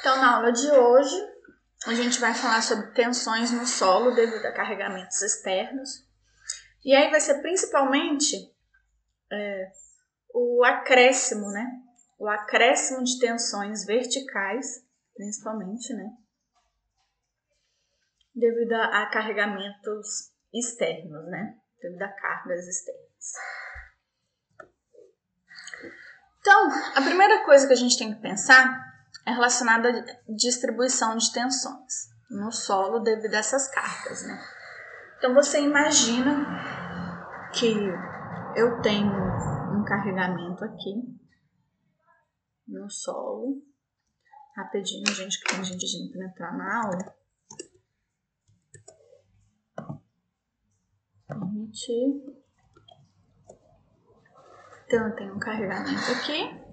Então, na aula de hoje, a gente vai falar sobre tensões no solo devido a carregamentos externos. E aí vai ser principalmente é, o acréscimo, né? O acréscimo de tensões verticais, principalmente, né? Devido a, a carregamentos externos, né? Devido a cargas externas. Então, a primeira coisa que a gente tem que pensar é relacionada à distribuição de tensões no solo devido a essas cargas, né? Então você imagina que eu tenho um carregamento aqui no solo. Rapidinho, gente, que tem gente para entrar na aula. Permitir. Então eu tenho um carregamento aqui.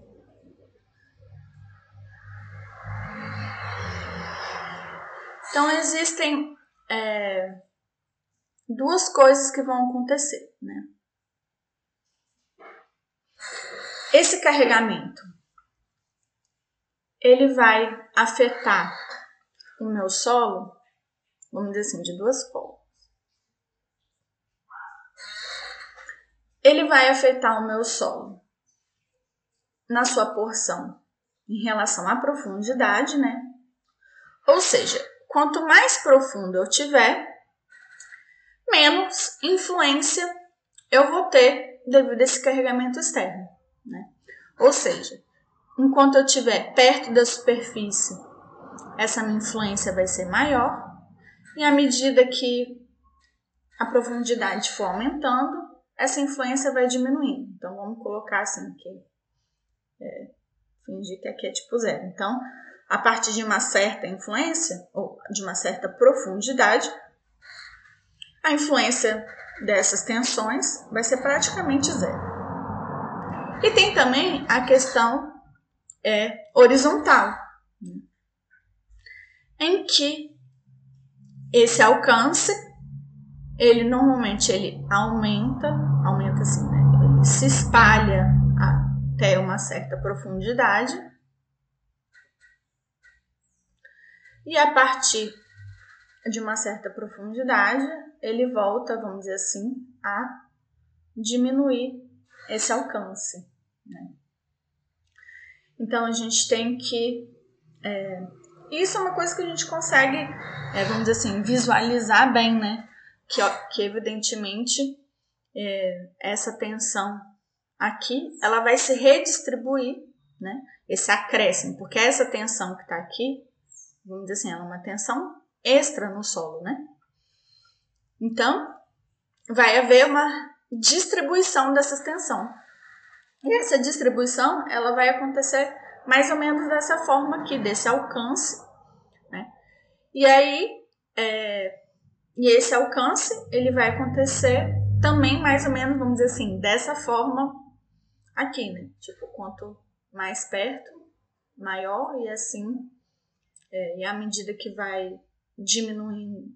Então existem é, duas coisas que vão acontecer, né? Esse carregamento ele vai afetar o meu solo, vamos dizer assim, de duas formas. Ele vai afetar o meu solo na sua porção em relação à profundidade, né? Ou seja, Quanto mais profundo eu tiver, menos influência eu vou ter devido a esse carregamento externo. Né? Ou seja, enquanto eu estiver perto da superfície, essa minha influência vai ser maior, e à medida que a profundidade for aumentando, essa influência vai diminuindo. Então vamos colocar assim que é, fingir que aqui é tipo zero. Então, a partir de uma certa influência, ou de uma certa profundidade, a influência dessas tensões vai ser praticamente zero. E tem também a questão é, horizontal, né? em que esse alcance, ele normalmente ele aumenta, aumenta assim, né? ele se espalha até uma certa profundidade, E a partir de uma certa profundidade, ele volta, vamos dizer assim, a diminuir esse alcance. Né? Então a gente tem que. É, isso é uma coisa que a gente consegue, é, vamos dizer assim, visualizar bem, né? Que, que evidentemente é, essa tensão aqui ela vai se redistribuir, né? Esse acréscimo, porque essa tensão que está aqui vamos dizer assim, ela é uma tensão extra no solo, né? Então, vai haver uma distribuição dessa tensão. E essa distribuição, ela vai acontecer mais ou menos dessa forma aqui, desse alcance, né? E aí, é, e esse alcance, ele vai acontecer também mais ou menos, vamos dizer assim, dessa forma aqui, né? Tipo, quanto mais perto, maior, e assim é, e à medida que vai diminuindo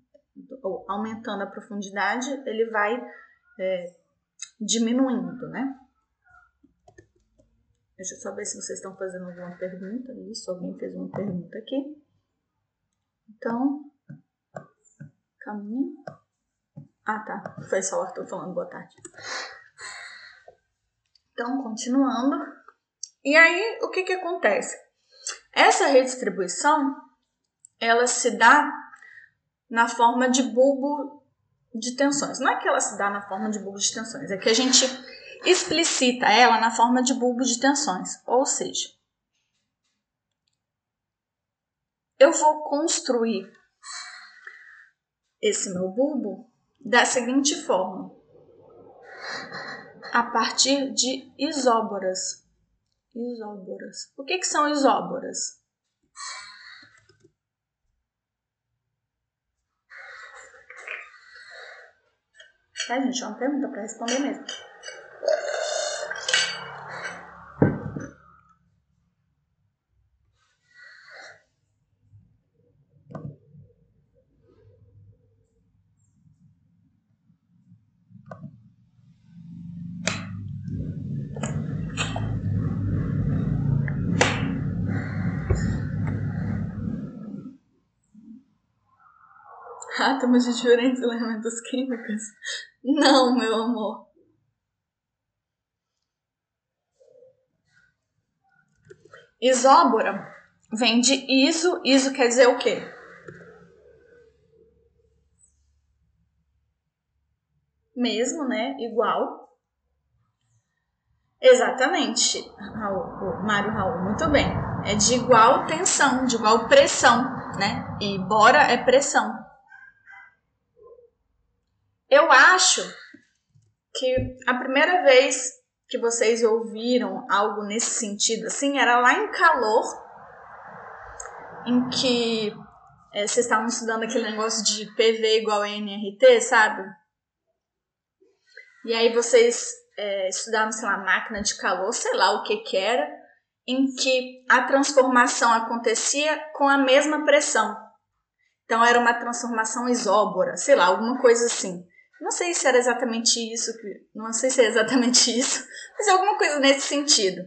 ou aumentando a profundidade, ele vai é, diminuindo, né? Deixa eu só ver se vocês estão fazendo alguma pergunta. Isso, alguém fez uma pergunta aqui. Então, caminho. Ah, tá. Foi só o Arthur falando boa tarde. Então, continuando. E aí, o que que acontece? Essa redistribuição ela se dá na forma de bulbo de tensões. Não é que ela se dá na forma de bulbo de tensões, é que a gente explicita ela na forma de bulbo de tensões. Ou seja, eu vou construir esse meu bulbo da seguinte forma: a partir de isóboras. Isóboras. O que, que são isóboras? Tá, gente? É uma pergunta para responder mesmo. Átomos de diferentes elementos químicos? Não, meu amor. Isóbora vem de iso, iso quer dizer o quê? Mesmo, né? Igual. Exatamente, Raul, Mário Raul, muito bem. É de igual tensão, de igual pressão, né? E bora é pressão. Eu acho que a primeira vez que vocês ouviram algo nesse sentido, assim, era lá em calor, em que é, vocês estavam estudando aquele negócio de PV igual a NRT, sabe? E aí vocês é, estudavam, sei lá, máquina de calor, sei lá o que que era, em que a transformação acontecia com a mesma pressão. Então era uma transformação isóbora, sei lá, alguma coisa assim. Não sei se era exatamente isso, não sei se é exatamente isso, mas é alguma coisa nesse sentido.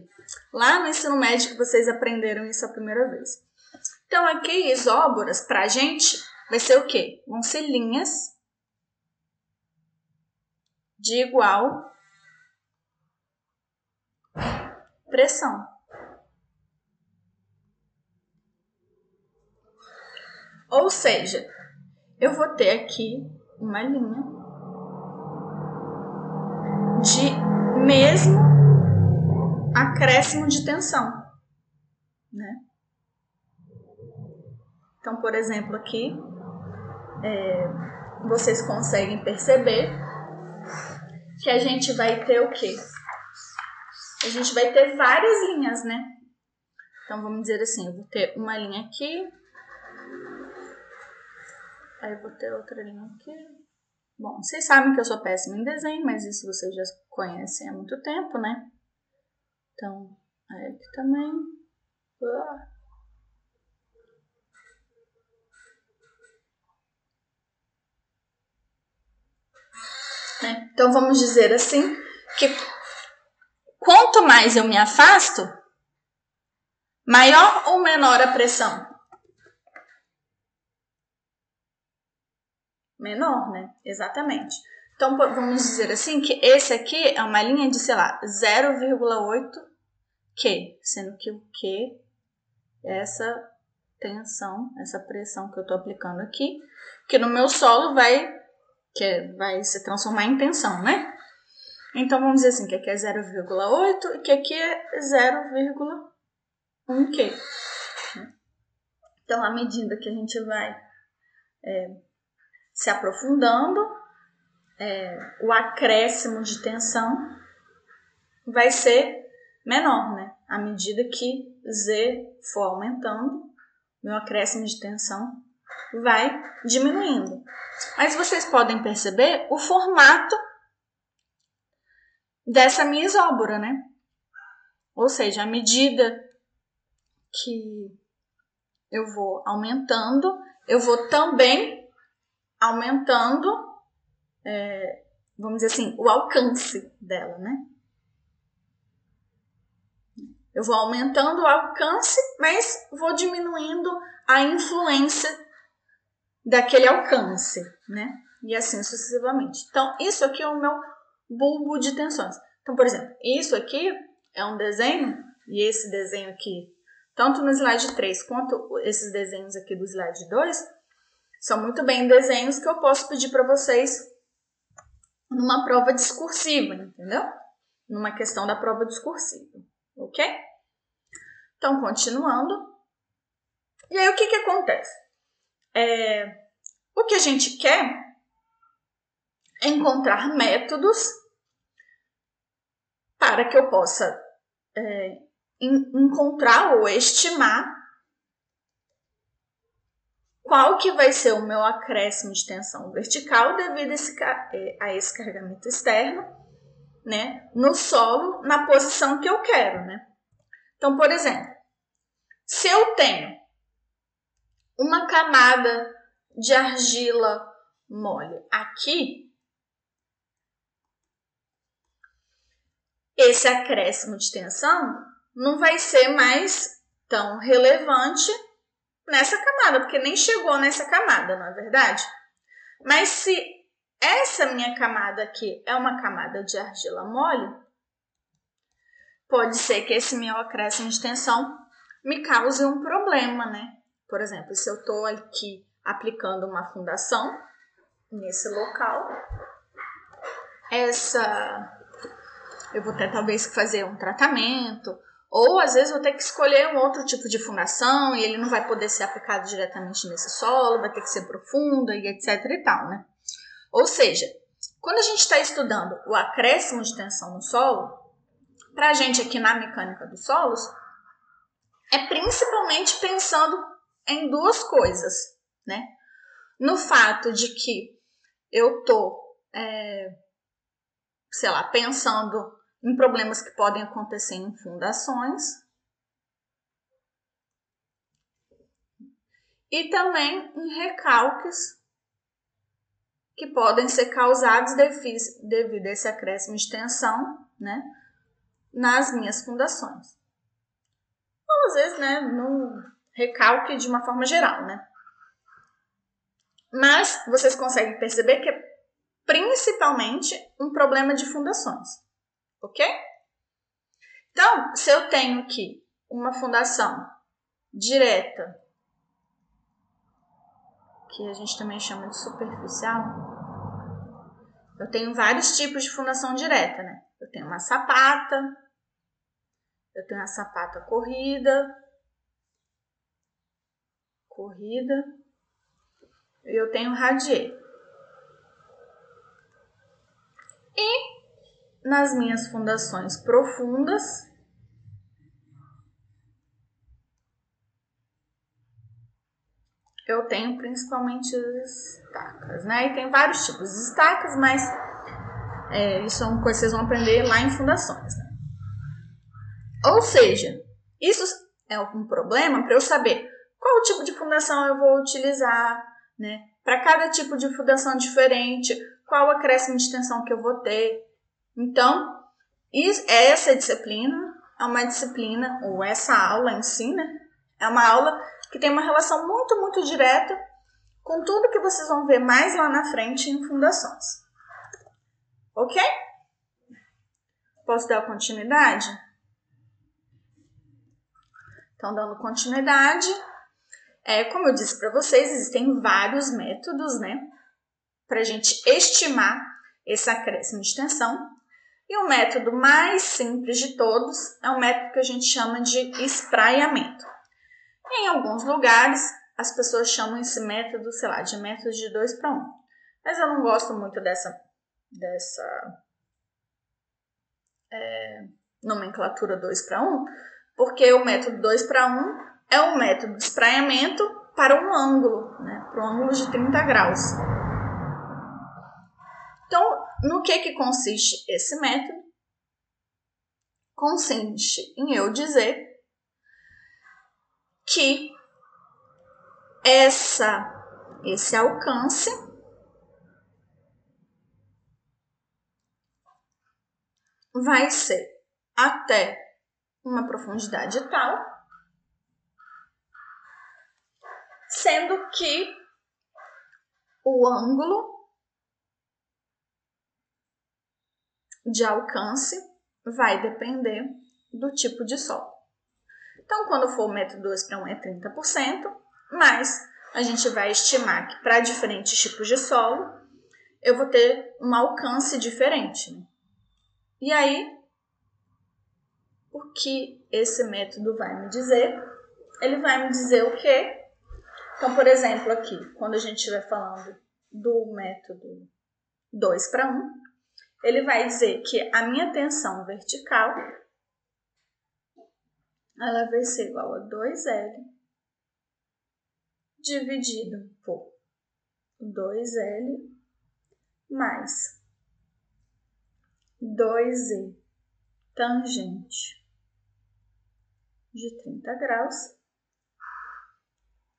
Lá no ensino médio vocês aprenderam isso a primeira vez. Então aqui isóboras pra gente vai ser o quê? Vão ser linhas de igual pressão. Ou seja, eu vou ter aqui uma linha de mesmo acréscimo de tensão, né? Então, por exemplo, aqui é, vocês conseguem perceber que a gente vai ter o quê? A gente vai ter várias linhas, né? Então, vamos dizer assim, eu vou ter uma linha aqui, aí eu vou ter outra linha aqui, Bom, vocês sabem que eu sou péssima em desenho, mas isso vocês já conhecem há muito tempo, né? Então, aqui também. É, então, vamos dizer assim que quanto mais eu me afasto, maior ou menor a pressão? Menor, né? Exatamente. Então, vamos dizer assim que esse aqui é uma linha de, sei lá, 0,8 Q, sendo que o Q é essa tensão, essa pressão que eu estou aplicando aqui, que no meu solo vai, que vai se transformar em tensão, né? Então, vamos dizer assim, que aqui é 0,8 e que aqui é 0,1 Q. Então, à medida que a gente vai é, se aprofundando, é, o acréscimo de tensão vai ser menor, né? À medida que Z for aumentando, meu acréscimo de tensão vai diminuindo. Mas vocês podem perceber o formato dessa minha isóbora, né? Ou seja, à medida que eu vou aumentando, eu vou também aumentando, é, vamos dizer assim, o alcance dela, né? Eu vou aumentando o alcance, mas vou diminuindo a influência daquele alcance, né? E assim sucessivamente. Então, isso aqui é o meu bulbo de tensões. Então, por exemplo, isso aqui é um desenho, e esse desenho aqui, tanto no slide 3 quanto esses desenhos aqui do slide 2, são muito bem desenhos que eu posso pedir para vocês numa prova discursiva, entendeu? Numa questão da prova discursiva, ok? Então, continuando. E aí, o que, que acontece? É, o que a gente quer é encontrar métodos para que eu possa é, encontrar ou estimar qual que vai ser o meu acréscimo de tensão vertical devido a esse, é, a esse carregamento externo, né, no solo, na posição que eu quero, né? Então, por exemplo, se eu tenho uma camada de argila mole aqui, esse acréscimo de tensão não vai ser mais tão relevante nessa camada, porque nem chegou nessa camada, não é verdade? Mas se essa minha camada aqui é uma camada de argila mole, pode ser que esse meu acréscimo de tensão me cause um problema, né? Por exemplo, se eu estou aqui aplicando uma fundação nesse local, essa eu vou ter talvez que fazer um tratamento, ou às vezes vou ter que escolher um outro tipo de fundação e ele não vai poder ser aplicado diretamente nesse solo, vai ter que ser profunda e etc e tal, né? Ou seja, quando a gente está estudando o acréscimo de tensão no solo, para a gente aqui na mecânica dos solos, é principalmente pensando em duas coisas, né? No fato de que eu tô, é, sei lá, pensando em problemas que podem acontecer em fundações e também em recalques que podem ser causados devido a esse acréscimo de tensão, né, nas minhas fundações. Ou às vezes, né, no recalque de uma forma geral, né. Mas vocês conseguem perceber que é principalmente um problema de fundações, ok? Então, se eu tenho aqui uma fundação direta que a gente também chama de superficial, eu tenho vários tipos de fundação direta, né? Eu tenho uma sapata, eu tenho a sapata corrida, corrida, e eu tenho radier. E nas minhas fundações profundas, eu tenho principalmente as estacas, né? E tem vários tipos de estacas, mas é, isso é uma coisa que vocês vão aprender lá em fundações. Né? Ou seja, isso é um problema para eu saber qual tipo de fundação eu vou utilizar, né? Para cada tipo de fundação diferente, qual acréscimo de tensão que eu vou ter. Então, essa disciplina é uma disciplina, ou essa aula em si, né? É uma aula que tem uma relação muito, muito direta com tudo que vocês vão ver mais lá na frente em fundações. Ok? Posso dar continuidade? Então, dando continuidade, é, como eu disse para vocês, existem vários métodos, né, para a gente estimar esse acréscimo de tensão. E o método mais simples de todos é o método que a gente chama de espraiamento. Em alguns lugares, as pessoas chamam esse método, sei lá, de método de 2 para 1. Um. Mas eu não gosto muito dessa, dessa é, nomenclatura 2 para 1, um, porque o método 2 para 1 um é o método de espraiamento para um ângulo, né, para um ângulo de 30 graus. No que, que consiste esse método? Consiste em eu dizer que essa esse alcance vai ser até uma profundidade tal, sendo que o ângulo de alcance vai depender do tipo de sol. Então, quando for o método 2 para 1 é 30%, mas a gente vai estimar que para diferentes tipos de solo eu vou ter um alcance diferente. Né? E aí, o que esse método vai me dizer? Ele vai me dizer o quê? Então, por exemplo, aqui, quando a gente estiver falando do método 2 para 1, ele vai dizer que a minha tensão vertical ela vai ser igual a 2L dividido por 2L mais 2E tangente de 30 graus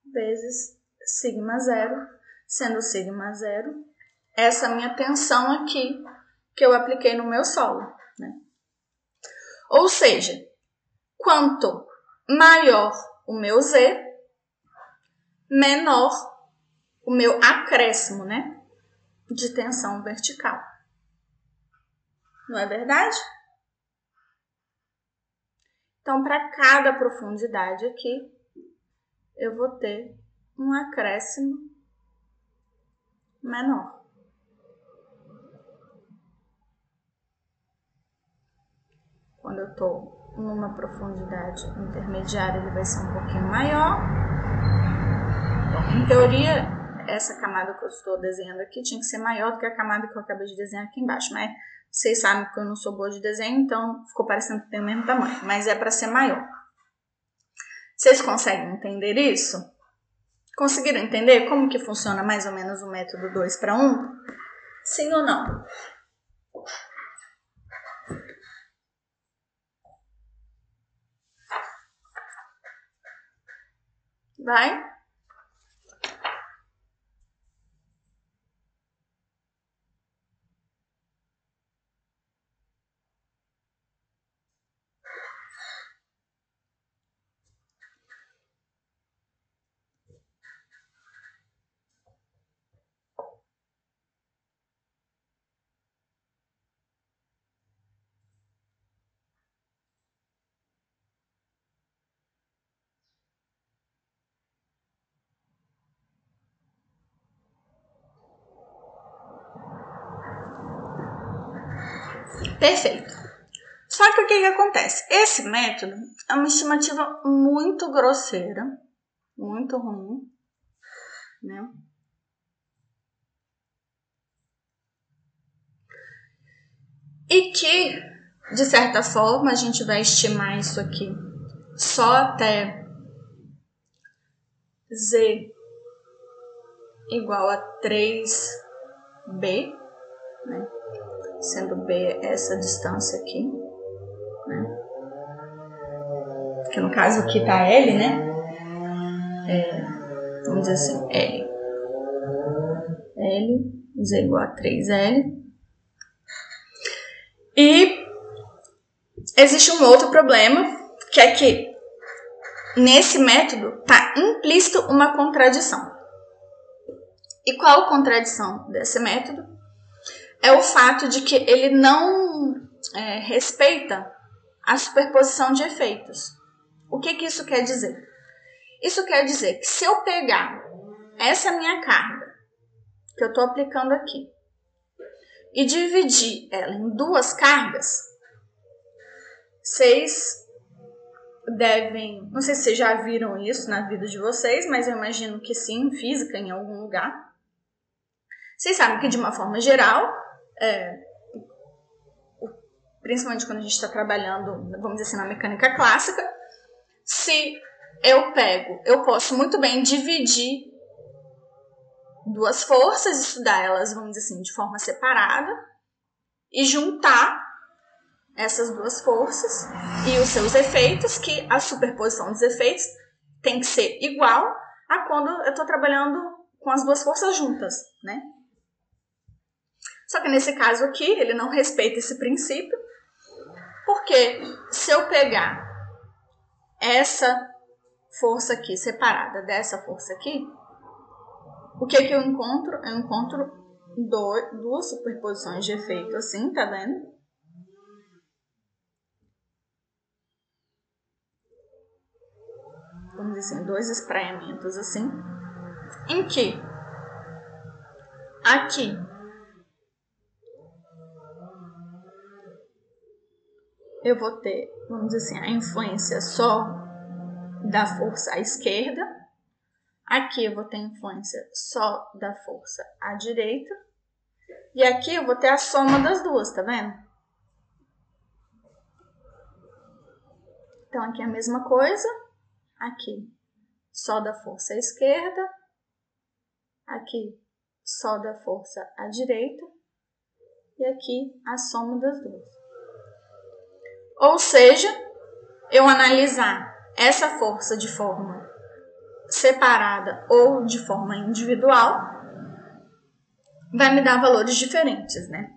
vezes sigma zero, sendo sigma zero essa minha tensão aqui que eu apliquei no meu solo, né? Ou seja, quanto maior o meu Z, menor o meu acréscimo, né? de tensão vertical. Não é verdade? Então, para cada profundidade aqui, eu vou ter um acréscimo menor. Quando eu estou numa profundidade intermediária, ele vai ser um pouquinho maior. Em teoria, essa camada que eu estou desenhando aqui tinha que ser maior do que a camada que eu acabei de desenhar aqui embaixo, mas vocês sabem que eu não sou boa de desenho, então ficou parecendo que tem o mesmo tamanho, mas é para ser maior. Vocês conseguem entender isso? Conseguiram entender como que funciona mais ou menos o método 2 para 1? Sim ou não? Vai? Perfeito. Só que o que, que acontece? Esse método é uma estimativa muito grosseira, muito ruim, né? E que, de certa forma, a gente vai estimar isso aqui só até z igual a 3b, né? Sendo B essa distância aqui, né? Que no caso aqui tá L, né? É, vamos dizer assim, L. L, Z igual a 3L. E existe um outro problema, que é que nesse método está implícito uma contradição. E qual a contradição desse método? É o fato de que ele não é, respeita a superposição de efeitos. O que, que isso quer dizer? Isso quer dizer que se eu pegar essa minha carga que eu estou aplicando aqui e dividir ela em duas cargas, vocês devem, não sei se vocês já viram isso na vida de vocês, mas eu imagino que sim, física em algum lugar. Vocês sabem que de uma forma geral, é, principalmente quando a gente está trabalhando, vamos dizer assim, na mecânica clássica, se eu pego, eu posso muito bem dividir duas forças, estudar elas, vamos dizer assim, de forma separada e juntar essas duas forças e os seus efeitos, que a superposição dos efeitos tem que ser igual a quando eu estou trabalhando com as duas forças juntas, né? Só que nesse caso aqui, ele não respeita esse princípio, porque se eu pegar essa força aqui separada dessa força aqui, o que que eu encontro? Eu encontro duas superposições de efeito assim, tá vendo? Vamos dizer assim, dois espraiamentos assim, em que aqui eu vou ter, vamos dizer assim, a influência só da força à esquerda. Aqui eu vou ter influência só da força à direita. E aqui eu vou ter a soma das duas, tá vendo? Então, aqui é a mesma coisa. Aqui, só da força à esquerda. Aqui, só da força à direita. E aqui, a soma das duas. Ou seja, eu analisar essa força de forma separada ou de forma individual vai me dar valores diferentes, né?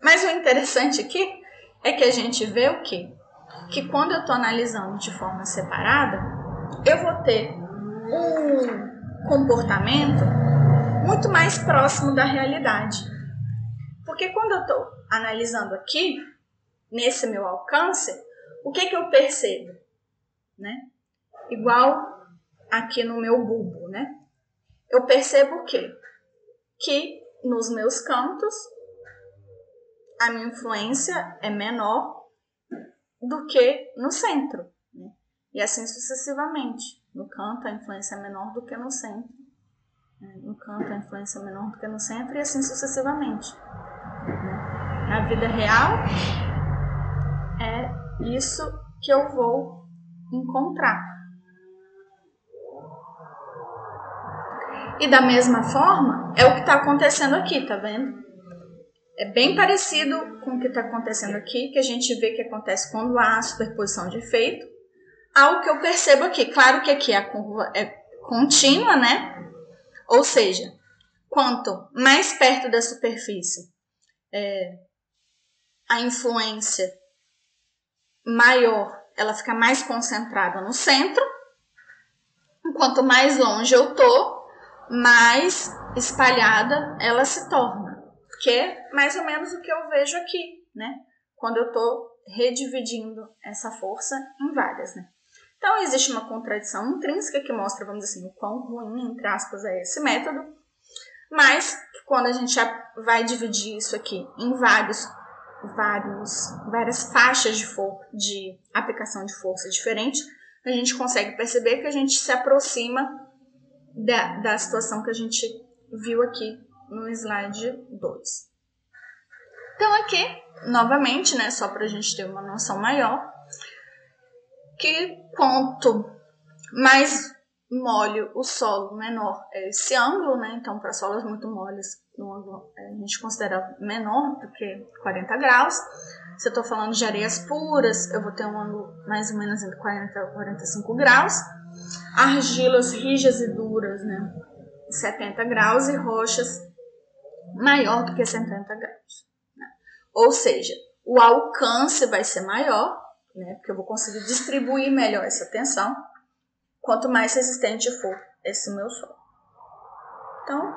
Mas o interessante aqui é que a gente vê o quê? Que quando eu estou analisando de forma separada, eu vou ter um comportamento muito mais próximo da realidade. Porque quando eu estou analisando aqui, nesse meu alcance, o que, que eu percebo? Né? Igual aqui no meu bulbo, né? Eu percebo o quê? Que nos meus cantos a minha influência é menor do que no centro. Né? E assim sucessivamente. No canto, a influência é menor do que no centro. Né? No canto, a influência é menor do que no centro, e assim sucessivamente. Né? Na vida real, isso que eu vou encontrar. E da mesma forma, é o que está acontecendo aqui, tá vendo? É bem parecido com o que está acontecendo aqui, que a gente vê que acontece quando há superposição de efeito, ao que eu percebo aqui. Claro que aqui a curva é contínua, né? Ou seja, quanto mais perto da superfície é, a influência maior, ela fica mais concentrada no centro. Quanto mais longe eu tô, mais espalhada ela se torna que é mais ou menos o que eu vejo aqui, né? Quando eu estou redividindo essa força em várias, né? Então, existe uma contradição intrínseca que mostra, vamos dizer assim, o quão ruim, entre aspas, é esse método, mas quando a gente vai dividir isso aqui em vários, vários, várias faixas de, for de aplicação de força diferentes, a gente consegue perceber que a gente se aproxima da, da situação que a gente viu aqui no slide 2. Então, aqui, novamente, né, só para a gente ter uma noção maior, que quanto mais molho o solo, menor é esse ângulo, né? Então, para solos muito moles, a gente considera menor do que 40 graus. Se eu estou falando de areias puras, eu vou ter um ângulo mais ou menos entre 40 e 45 graus. Argilas rijas e duras, né? 70 graus e rochas maior do que 70 graus. Né? Ou seja, o alcance vai ser maior, né? porque eu vou conseguir distribuir melhor essa tensão, quanto mais resistente for esse meu solo. Então,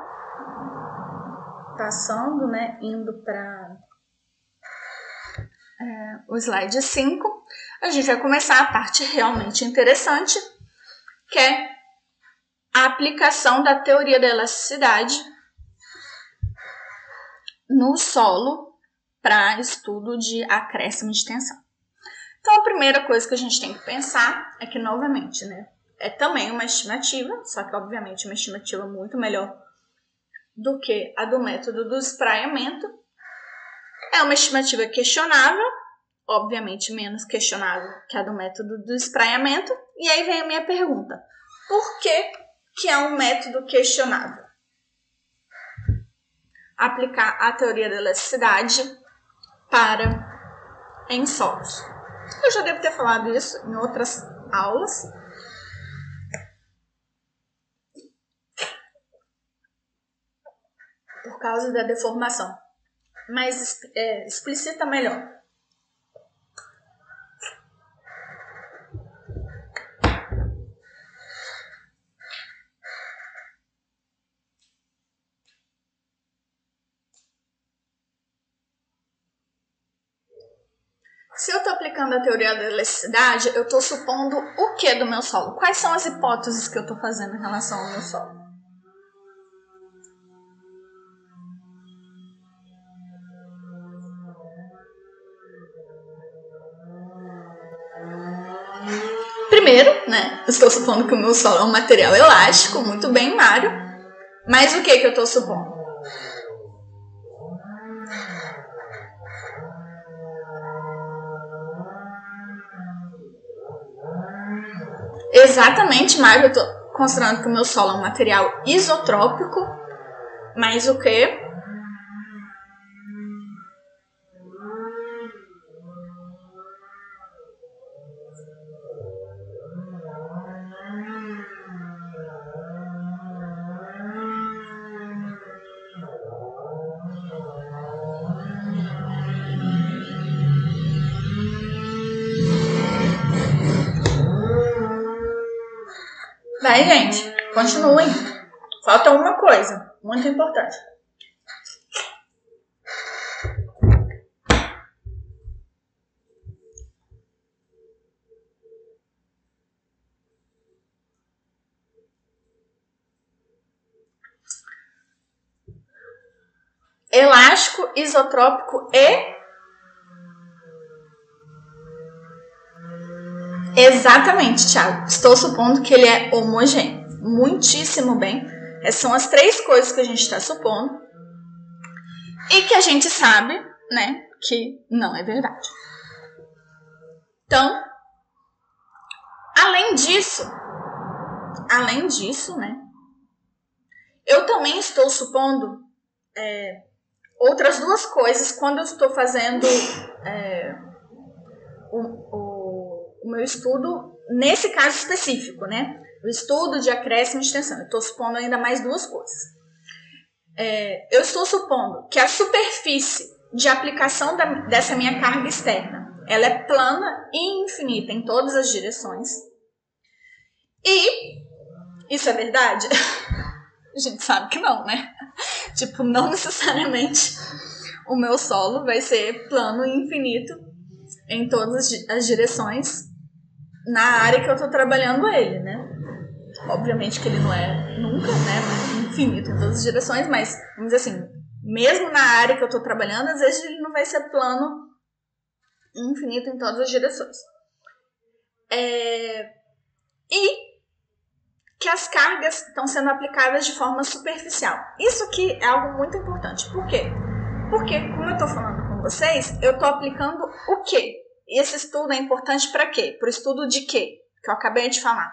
passando, né, indo para é, o slide 5, a gente vai começar a parte realmente interessante, que é a aplicação da teoria da elasticidade no solo para estudo de acréscimo de tensão. Então, a primeira coisa que a gente tem que pensar é que, novamente, né, é também uma estimativa, só que, obviamente, uma estimativa muito melhor do que a do método do espraiamento. É uma estimativa questionável, obviamente menos questionável que a do método do espraiamento. E aí vem a minha pergunta: por que, que é um método questionável? aplicar a teoria da elasticidade para em solos. Eu já devo ter falado isso em outras aulas. Por causa da deformação. Mas é, explicita melhor. Se eu estou aplicando a teoria da elasticidade, eu estou supondo o que do meu solo? Quais são as hipóteses que eu estou fazendo em relação ao meu solo? Primeiro, né, estou supondo que o meu solo é um material elástico, muito bem, Mário. Mas o que, que eu estou supondo? Exatamente, Mário, eu tô considerando que o meu solo é um material isotrópico, mas o que? Muito importante. elástico, isotrópico e. Exatamente, Thiago. Estou supondo que ele é homogêneo. Muitíssimo bem. Essas são as três coisas que a gente está supondo. E que a gente sabe, né, que não é verdade. Então, além disso, além disso, né, eu também estou supondo é, outras duas coisas quando eu estou fazendo é, o, o, o, meu estudo, nesse caso específico, né? O estudo de acréscimo e extensão. Eu estou supondo ainda mais duas coisas. É, eu estou supondo que a superfície de aplicação da, dessa minha carga externa ela é plana e infinita em todas as direções. E isso é verdade? A gente sabe que não, né? tipo, não necessariamente o meu solo vai ser plano e infinito em todas as direções na área que eu tô trabalhando ele, né? Obviamente que ele não é nunca, né, infinito em todas as direções, mas vamos dizer assim, mesmo na área que eu tô trabalhando, às vezes ele não vai ser plano infinito em todas as direções. É... E que as cargas estão sendo aplicadas de forma superficial. Isso aqui é algo muito importante. Por quê? Porque, como eu estou falando com vocês, eu estou aplicando o quê? E esse estudo é importante para quê? Para o estudo de quê? Que eu acabei de falar.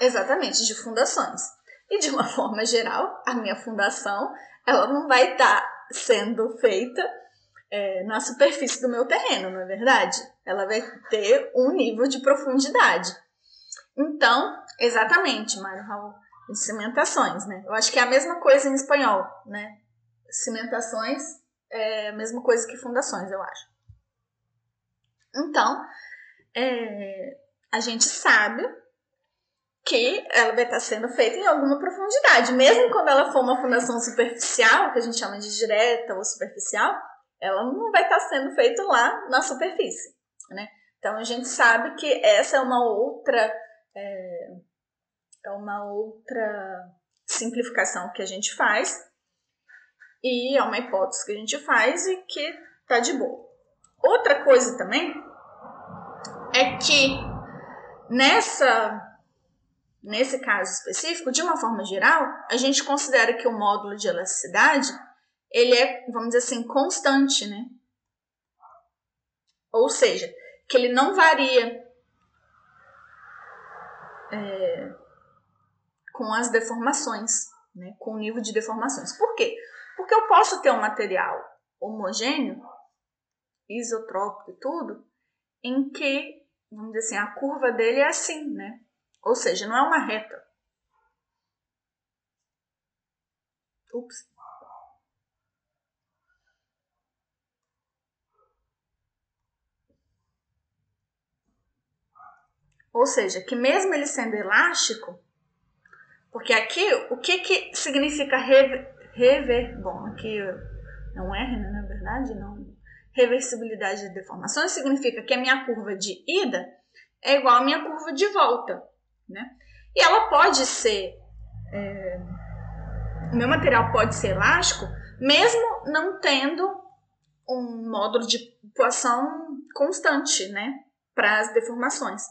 Exatamente, de fundações. E de uma forma geral, a minha fundação, ela não vai estar tá sendo feita é, na superfície do meu terreno, não é verdade? Ela vai ter um nível de profundidade. Então, exatamente, Mário Raul, cimentações, né? Eu acho que é a mesma coisa em espanhol, né? Cimentações é a mesma coisa que fundações, eu acho. Então, é, a gente sabe que ela vai estar sendo feita em alguma profundidade, mesmo quando ela for uma fundação superficial, que a gente chama de direta ou superficial, ela não vai estar sendo feita lá na superfície, né? Então a gente sabe que essa é uma outra é, é uma outra simplificação que a gente faz e é uma hipótese que a gente faz e que tá de boa. Outra coisa também é que nessa nesse caso específico, de uma forma geral, a gente considera que o módulo de elasticidade ele é, vamos dizer assim, constante, né? Ou seja, que ele não varia é, com as deformações, né? com o nível de deformações. Por quê? Porque eu posso ter um material homogêneo, isotrópico e tudo, em que, vamos dizer assim, a curva dele é assim, né? Ou seja, não é uma reta. Ups. Ou seja, que mesmo ele sendo elástico, porque aqui o que, que significa rever, rever bom, aqui é né, na verdade, não. Reversibilidade de deformações significa que a minha curva de ida é igual à minha curva de volta, né? E ela pode ser, é, o meu material pode ser elástico, mesmo não tendo um módulo de poação constante, né, para as deformações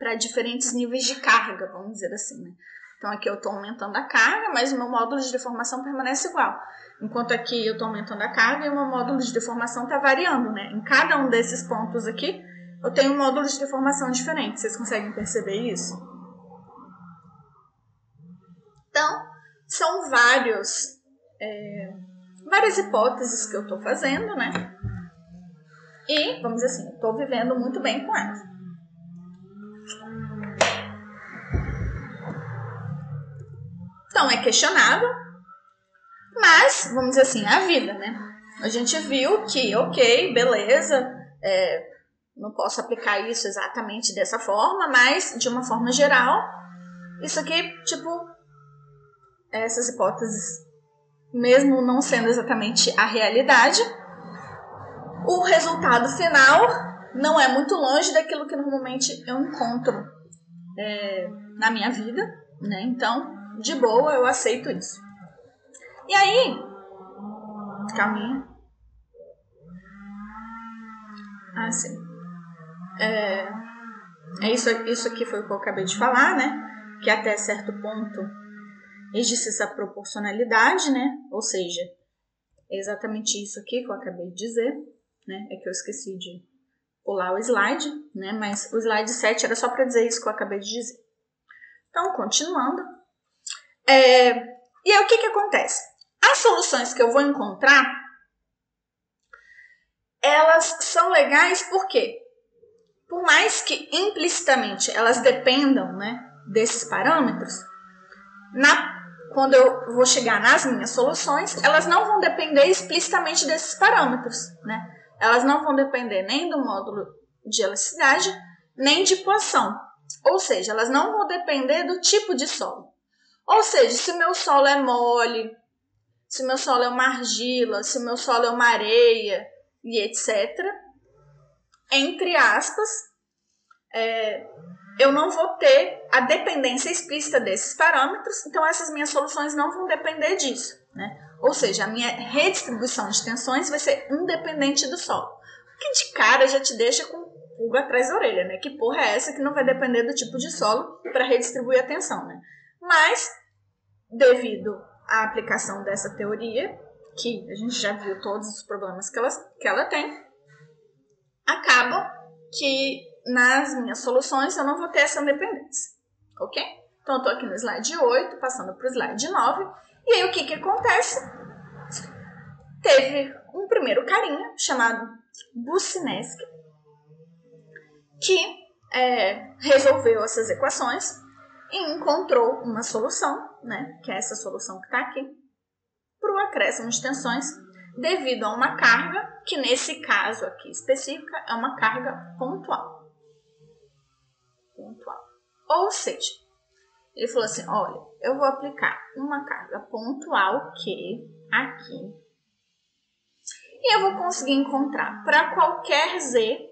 para diferentes níveis de carga, vamos dizer assim, né? Então aqui eu estou aumentando a carga, mas o meu módulo de deformação permanece igual. Enquanto aqui eu estou aumentando a carga e o meu módulo de deformação está variando, né? Em cada um desses pontos aqui, eu tenho um módulo de deformação diferente. Vocês conseguem perceber isso? Então, são vários, é, várias hipóteses que eu estou fazendo, né? E, vamos dizer assim, estou vivendo muito bem com elas. Então é questionável, mas vamos dizer assim, é a vida, né? A gente viu que, ok, beleza, é, não posso aplicar isso exatamente dessa forma, mas de uma forma geral, isso aqui, tipo, essas hipóteses, mesmo não sendo exatamente a realidade, o resultado final não é muito longe daquilo que normalmente eu encontro é, na minha vida, né? Então, de boa, eu aceito isso. E aí, calminha. Ah, sim. É, é isso, isso aqui foi o que eu acabei de falar, né? Que até certo ponto existe essa proporcionalidade, né? Ou seja, é exatamente isso aqui que eu acabei de dizer, né? É que eu esqueci de pular o slide, né? Mas o slide 7 era só para dizer isso que eu acabei de dizer. Então, continuando. É, e aí, o que, que acontece? As soluções que eu vou encontrar, elas são legais porque, por mais que implicitamente elas dependam né, desses parâmetros, na, quando eu vou chegar nas minhas soluções, elas não vão depender explicitamente desses parâmetros. Né? Elas não vão depender nem do módulo de elasticidade, nem de poação. Ou seja, elas não vão depender do tipo de solo. Ou seja, se meu solo é mole, se meu solo é uma argila, se meu solo é uma areia e etc. Entre aspas, é, eu não vou ter a dependência explícita desses parâmetros, então essas minhas soluções não vão depender disso. Né? Ou seja, a minha redistribuição de tensões vai ser independente do solo. Que de cara já te deixa com pulga atrás da orelha, né? Que porra é essa que não vai depender do tipo de solo para redistribuir a tensão, né? Mas, devido à aplicação dessa teoria, que a gente já viu todos os problemas que ela, que ela tem, acaba que nas minhas soluções eu não vou ter essa independência, ok? Então, eu tô aqui no slide 8, passando para o slide 9, e aí o que que acontece? Teve um primeiro carinha chamado Bucineschi que é, resolveu essas equações e encontrou uma solução, né, que é essa solução que está aqui, para o acréscimo de tensões devido a uma carga que nesse caso aqui específica é uma carga pontual. Pontual. Ou seja, ele falou assim: olha, eu vou aplicar uma carga pontual Q aqui. E eu vou conseguir encontrar para qualquer Z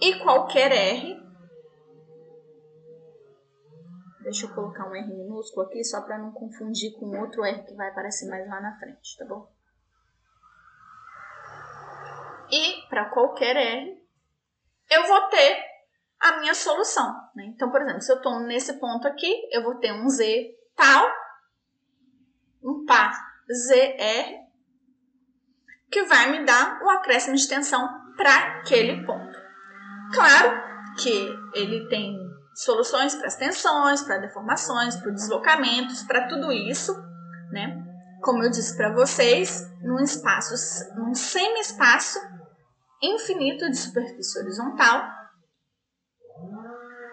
e qualquer R. Deixa eu colocar um R minúsculo aqui só para não confundir com outro R que vai aparecer mais lá na frente, tá bom? E para qualquer R, eu vou ter a minha solução. Né? Então, por exemplo, se eu estou nesse ponto aqui, eu vou ter um Z tal, um par ZR, que vai me dar um acréscimo de tensão para aquele ponto. Claro que ele tem soluções para as tensões, para deformações, para deslocamentos, para tudo isso, né? Como eu disse para vocês, num espaço, num semi-espaço infinito de superfície horizontal.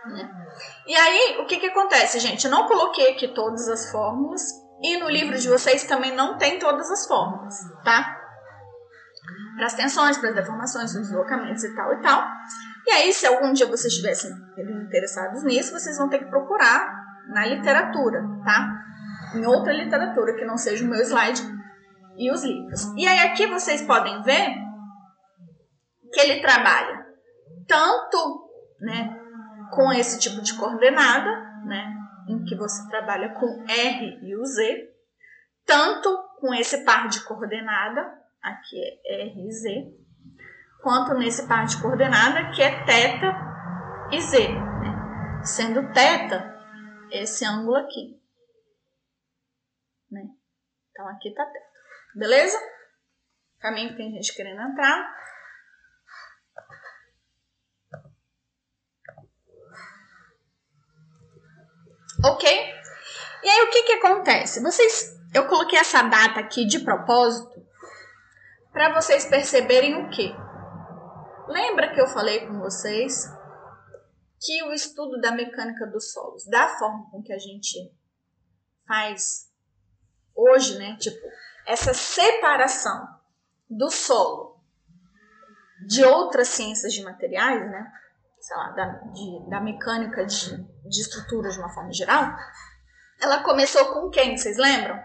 Né? E aí, o que, que acontece, gente? Eu não coloquei aqui todas as fórmulas e no livro de vocês também não tem todas as fórmulas, tá? Para as tensões, para as deformações, os deslocamentos e tal e tal. E aí, se algum dia vocês estivessem interessados nisso, vocês vão ter que procurar na literatura, tá? Em outra literatura que não seja o meu slide e os livros. E aí aqui vocês podem ver que ele trabalha tanto, né, com esse tipo de coordenada, né, em que você trabalha com R e o Z, tanto com esse par de coordenada, aqui é R e Z, quanto nesse par de coordenada que é θ e z, né? sendo θ esse ângulo aqui. Né? Então aqui está θ. Beleza? Caminho que tem gente querendo entrar. Ok? E aí o que que acontece? Vocês, eu coloquei essa data aqui de propósito para vocês perceberem o que? Lembra que eu falei com vocês que o estudo da mecânica dos solos, da forma com que a gente faz hoje, né? Tipo, essa separação do solo de outras ciências de materiais, né? Sei lá, da, de, da mecânica de, de estruturas de uma forma geral, ela começou com quem? Vocês lembram?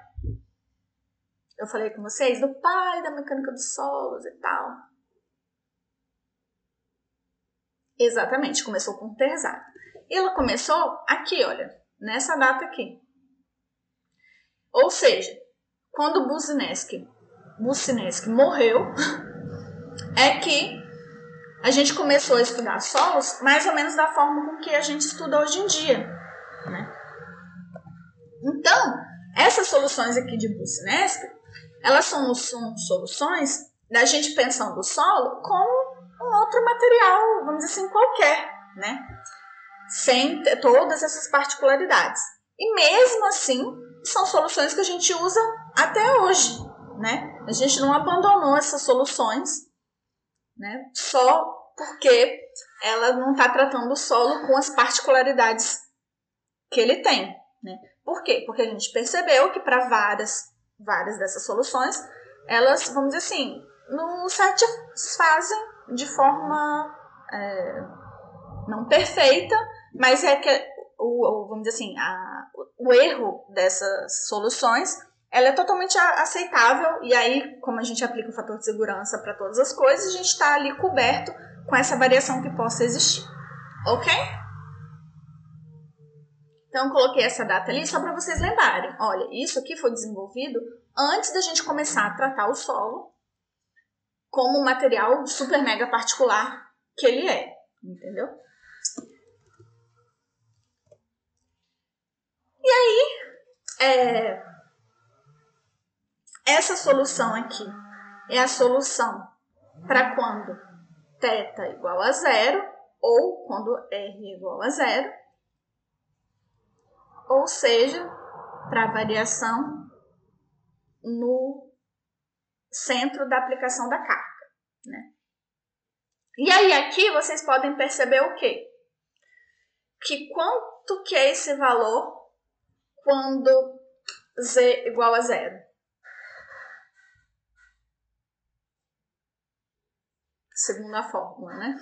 Eu falei com vocês do pai da mecânica dos solos e tal. Exatamente, começou com Terzat. E ela começou aqui, olha, nessa data aqui. Ou seja, quando Buzineski, Buzineski morreu, é que a gente começou a estudar solos mais ou menos da forma com que a gente estuda hoje em dia. Né? Então, essas soluções aqui de Buzineski, elas são, são soluções da gente pensando o solo como outro material, vamos dizer assim, qualquer, né? Sem todas essas particularidades. E mesmo assim, são soluções que a gente usa até hoje, né? A gente não abandonou essas soluções, né? Só porque ela não está tratando o solo com as particularidades que ele tem, né? Por quê? Porque a gente percebeu que para várias, várias dessas soluções, elas, vamos dizer assim, não satisfazem de forma é, não perfeita, mas é que o, o, vamos dizer assim, a, o erro dessas soluções ela é totalmente aceitável e aí, como a gente aplica o fator de segurança para todas as coisas, a gente está ali coberto com essa variação que possa existir. Ok? Então, coloquei essa data ali só para vocês lembrarem. Olha, isso aqui foi desenvolvido antes da gente começar a tratar o solo como material super mega particular que ele é. Entendeu? E aí, é, essa solução aqui é a solução para quando θ igual a zero ou quando r igual a zero, ou seja, para a variação no centro da aplicação da carga. Né? E aí aqui vocês podem perceber o quê? Que quanto que é esse valor quando z igual a zero. Segundo a fórmula, né?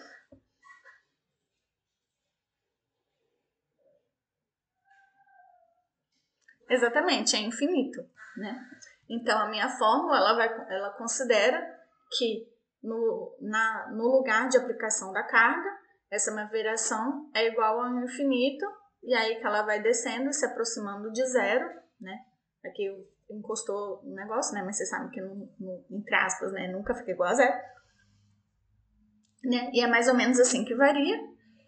Exatamente, é infinito, né? Então a minha fórmula ela vai, ela considera que no, na, no lugar de aplicação da carga, essa minha variação é igual ao infinito e aí que ela vai descendo, se aproximando de zero, né? Aqui encostou um negócio, né? Mas você sabe que, no, no, entre aspas, né? Nunca fica igual a zero. Né? E é mais ou menos assim que varia.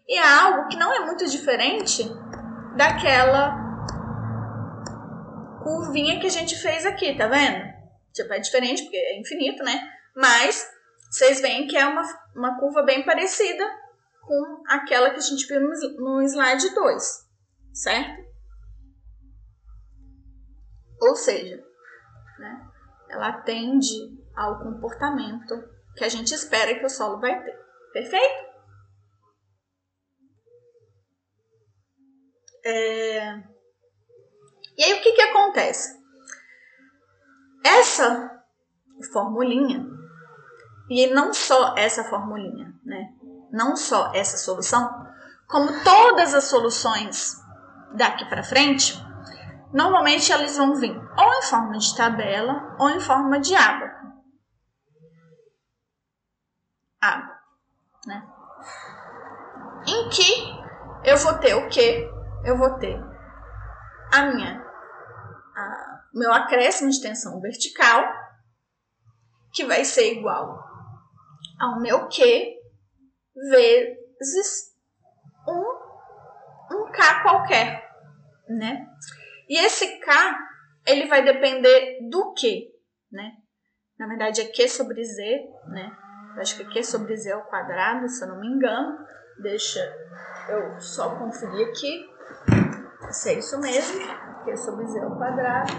E é algo que não é muito diferente daquela curvinha que a gente fez aqui, tá vendo? Tipo, é diferente porque é infinito, né? Mas vocês veem que é uma, uma curva bem parecida com aquela que a gente viu no slide 2, certo? Ou seja, né, ela atende ao comportamento que a gente espera que o solo vai ter. Perfeito? É... E aí o que, que acontece? Essa formulinha, e não só essa formulinha, né? não só essa solução, como todas as soluções daqui para frente, normalmente elas vão vir ou em forma de tabela ou em forma de aba. Aba, né? Em que eu vou ter o quê? Eu vou ter a minha meu acréscimo de tensão vertical, que vai ser igual ao meu Q vezes um, um K qualquer, né? E esse K, ele vai depender do que, né? Na verdade é Q sobre Z, né? Eu acho que é Q sobre Z ao quadrado, se eu não me engano. Deixa eu só conferir aqui se é isso mesmo. Q sobre Z ao quadrado.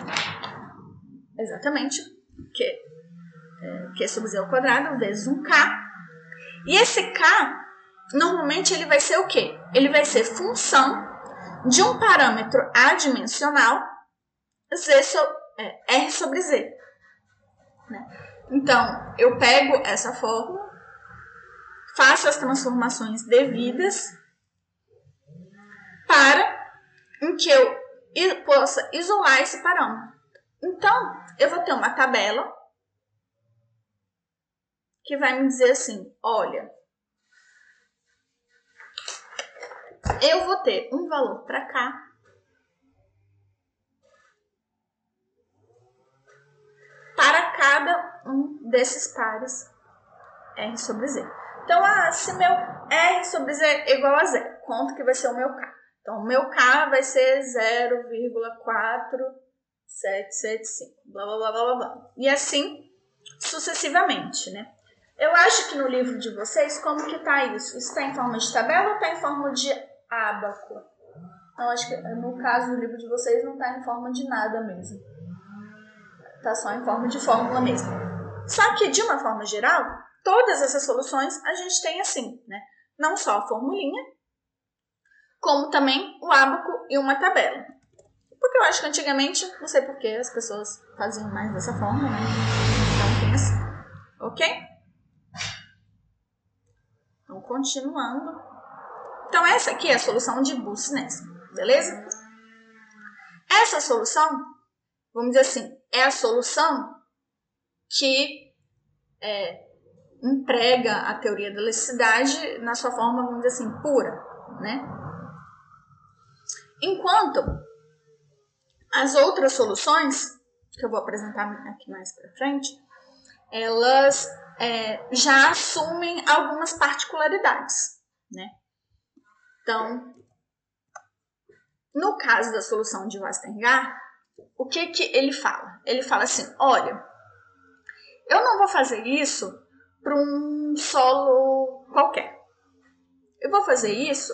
Exatamente. Q, é, Q sobre Z ao quadrado vezes um K e esse K, normalmente ele vai ser o quê? Ele vai ser função de um parâmetro adimensional Z so, é, R sobre Z. Né? Então, eu pego essa fórmula faço as transformações devidas para em que eu possa isolar esse parâmetro. Então, eu vou ter uma tabela que vai me dizer assim: olha, eu vou ter um valor para cá. Para cada um desses pares R sobre Z. Então, ah, se meu R sobre Z é igual a zero, quanto que vai ser o meu K? Então, o meu K vai ser 0,4775, blá, blá, blá, blá, blá. E assim sucessivamente, né? Eu acho que no livro de vocês, como que tá isso? Isso tá em forma de tabela ou tá em forma de ábaco? Então, acho que no caso do livro de vocês não tá em forma de nada mesmo. Tá só em forma de fórmula mesmo. Só que, de uma forma geral, todas essas soluções a gente tem assim, né? Não só a formulinha, como também o ábaco e uma tabela. Porque eu acho que antigamente, não sei porquê, as pessoas faziam mais dessa forma, né? Então tem assim. Ok? Então, continuando. Então, essa aqui é a solução de Business, beleza? Essa solução, vamos dizer assim, é a solução que é, emprega a teoria da elasticidade na sua forma, vamos dizer assim, pura, né? Enquanto as outras soluções, que eu vou apresentar aqui mais para frente, elas é, já assumem algumas particularidades, né? Então, no caso da solução de Westergaard, o que que ele fala? Ele fala assim, olha, eu não vou fazer isso para um solo qualquer. Eu vou fazer isso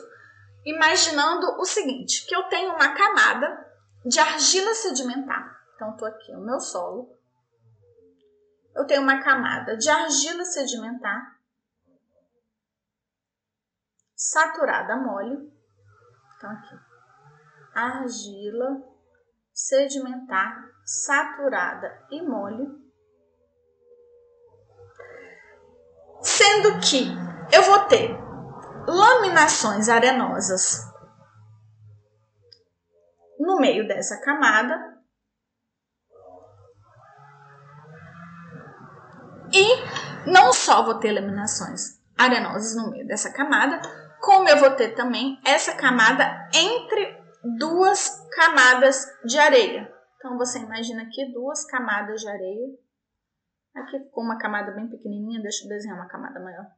imaginando o seguinte, que eu tenho uma camada de argila sedimentar. Então, estou aqui o meu solo. Eu tenho uma camada de argila sedimentar saturada mole. Então, aqui. Argila sedimentar saturada e mole. Sendo que eu vou ter laminações arenosas no meio dessa camada. E não só vou ter laminações arenosas no meio dessa camada, como eu vou ter também essa camada entre duas camadas de areia. Então você imagina aqui duas camadas de areia. Aqui com uma camada bem pequenininha, deixa eu desenhar uma camada maior.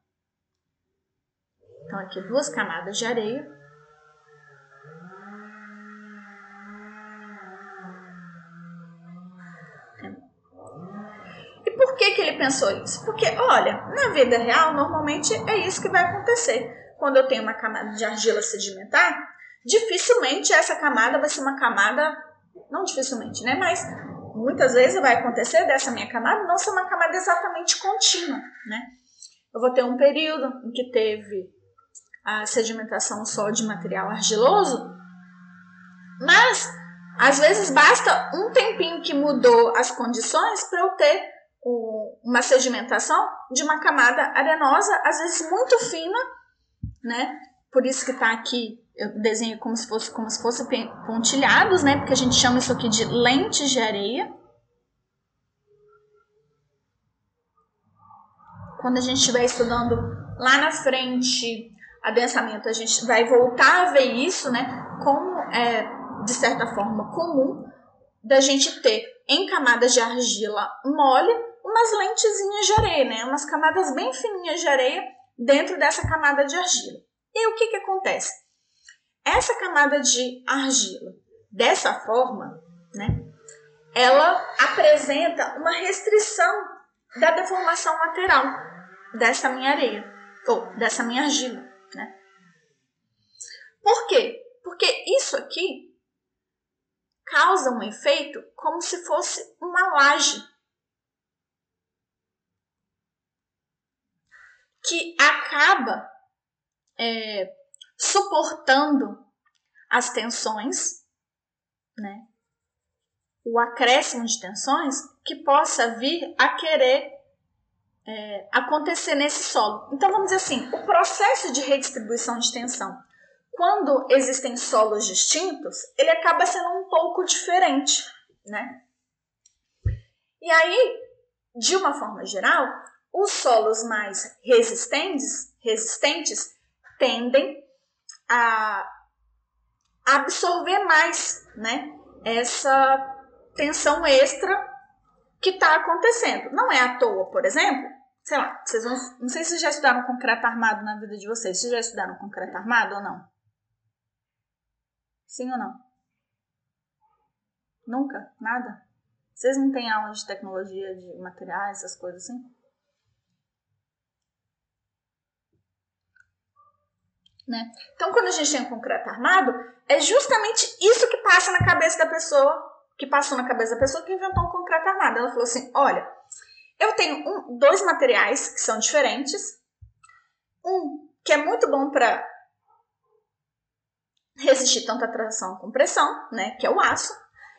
Então, aqui duas camadas de areia. E por que, que ele pensou isso? Porque, olha, na vida real, normalmente é isso que vai acontecer. Quando eu tenho uma camada de argila sedimentar, dificilmente essa camada vai ser uma camada, não dificilmente, né? Mas muitas vezes vai acontecer dessa minha camada não ser uma camada exatamente contínua, né? Eu vou ter um período em que teve a sedimentação só de material argiloso, mas às vezes basta um tempinho que mudou as condições para eu ter uma sedimentação de uma camada arenosa, às vezes muito fina, né? Por isso que está aqui, eu desenho como se fosse como se fosse pontilhados, né? Porque a gente chama isso aqui de lentes de areia. Quando a gente estiver estudando lá na frente adensamento, a gente vai voltar a ver isso, né, como é, de certa forma, comum da gente ter em camadas de argila mole umas lentezinhas de areia, né, umas camadas bem fininhas de areia dentro dessa camada de argila. E o que, que acontece? Essa camada de argila, dessa forma, né, ela apresenta uma restrição da deformação lateral dessa minha areia, ou dessa minha argila. Por quê? Porque isso aqui causa um efeito como se fosse uma laje que acaba é, suportando as tensões, né? o acréscimo de tensões que possa vir a querer é, acontecer nesse solo. Então, vamos dizer assim, o processo de redistribuição de tensão, quando existem solos distintos, ele acaba sendo um pouco diferente, né? E aí, de uma forma geral, os solos mais resistentes, resistentes tendem a absorver mais, né? Essa tensão extra que está acontecendo. Não é à toa, por exemplo, sei lá, vocês vão, não sei se vocês já estudaram concreto armado na vida de vocês. Vocês já estudaram concreto armado ou não? Sim ou não? Nunca? Nada? Vocês não têm aula de tecnologia, de materiais, essas coisas assim? Né? Então, quando a gente tem um concreto armado, é justamente isso que passa na cabeça da pessoa, que passou na cabeça da pessoa que inventou um concreto armado. Ela falou assim: olha, eu tenho um, dois materiais que são diferentes, um que é muito bom para resistir tanto a tração como pressão, né, que é o aço,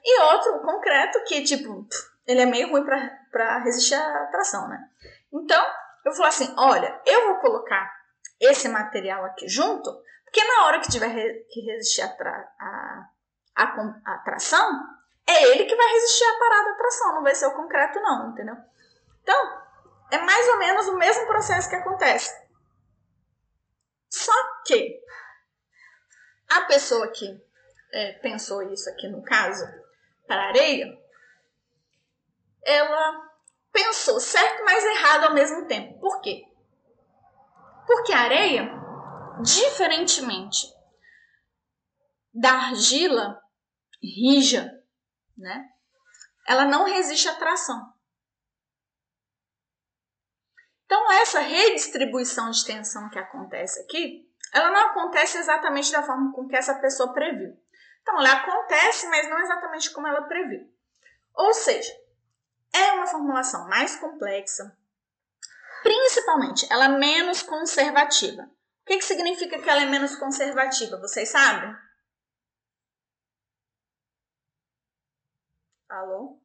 e outro, o concreto, que, tipo, ele é meio ruim para resistir à tração, né? Então, eu falo assim: olha, eu vou colocar esse material aqui junto, porque na hora que tiver que resistir a, tra, a, a, a, tração, é ele que vai resistir à parada da tração, não vai ser o concreto, não, entendeu? Então, é mais ou menos o mesmo processo que acontece. Só que a pessoa que é, pensou isso aqui no caso, para areia, ela pensou certo, mas errado ao mesmo tempo. Por quê? Porque a areia, diferentemente da argila rija, né? Ela não resiste à tração. Então, essa redistribuição de tensão que acontece aqui, ela não acontece exatamente da forma com que essa pessoa previu. Então, ela acontece, mas não exatamente como ela previu. Ou seja, é uma formulação mais complexa, principalmente ela é menos conservativa. O que, que significa que ela é menos conservativa? Vocês sabem? Alô?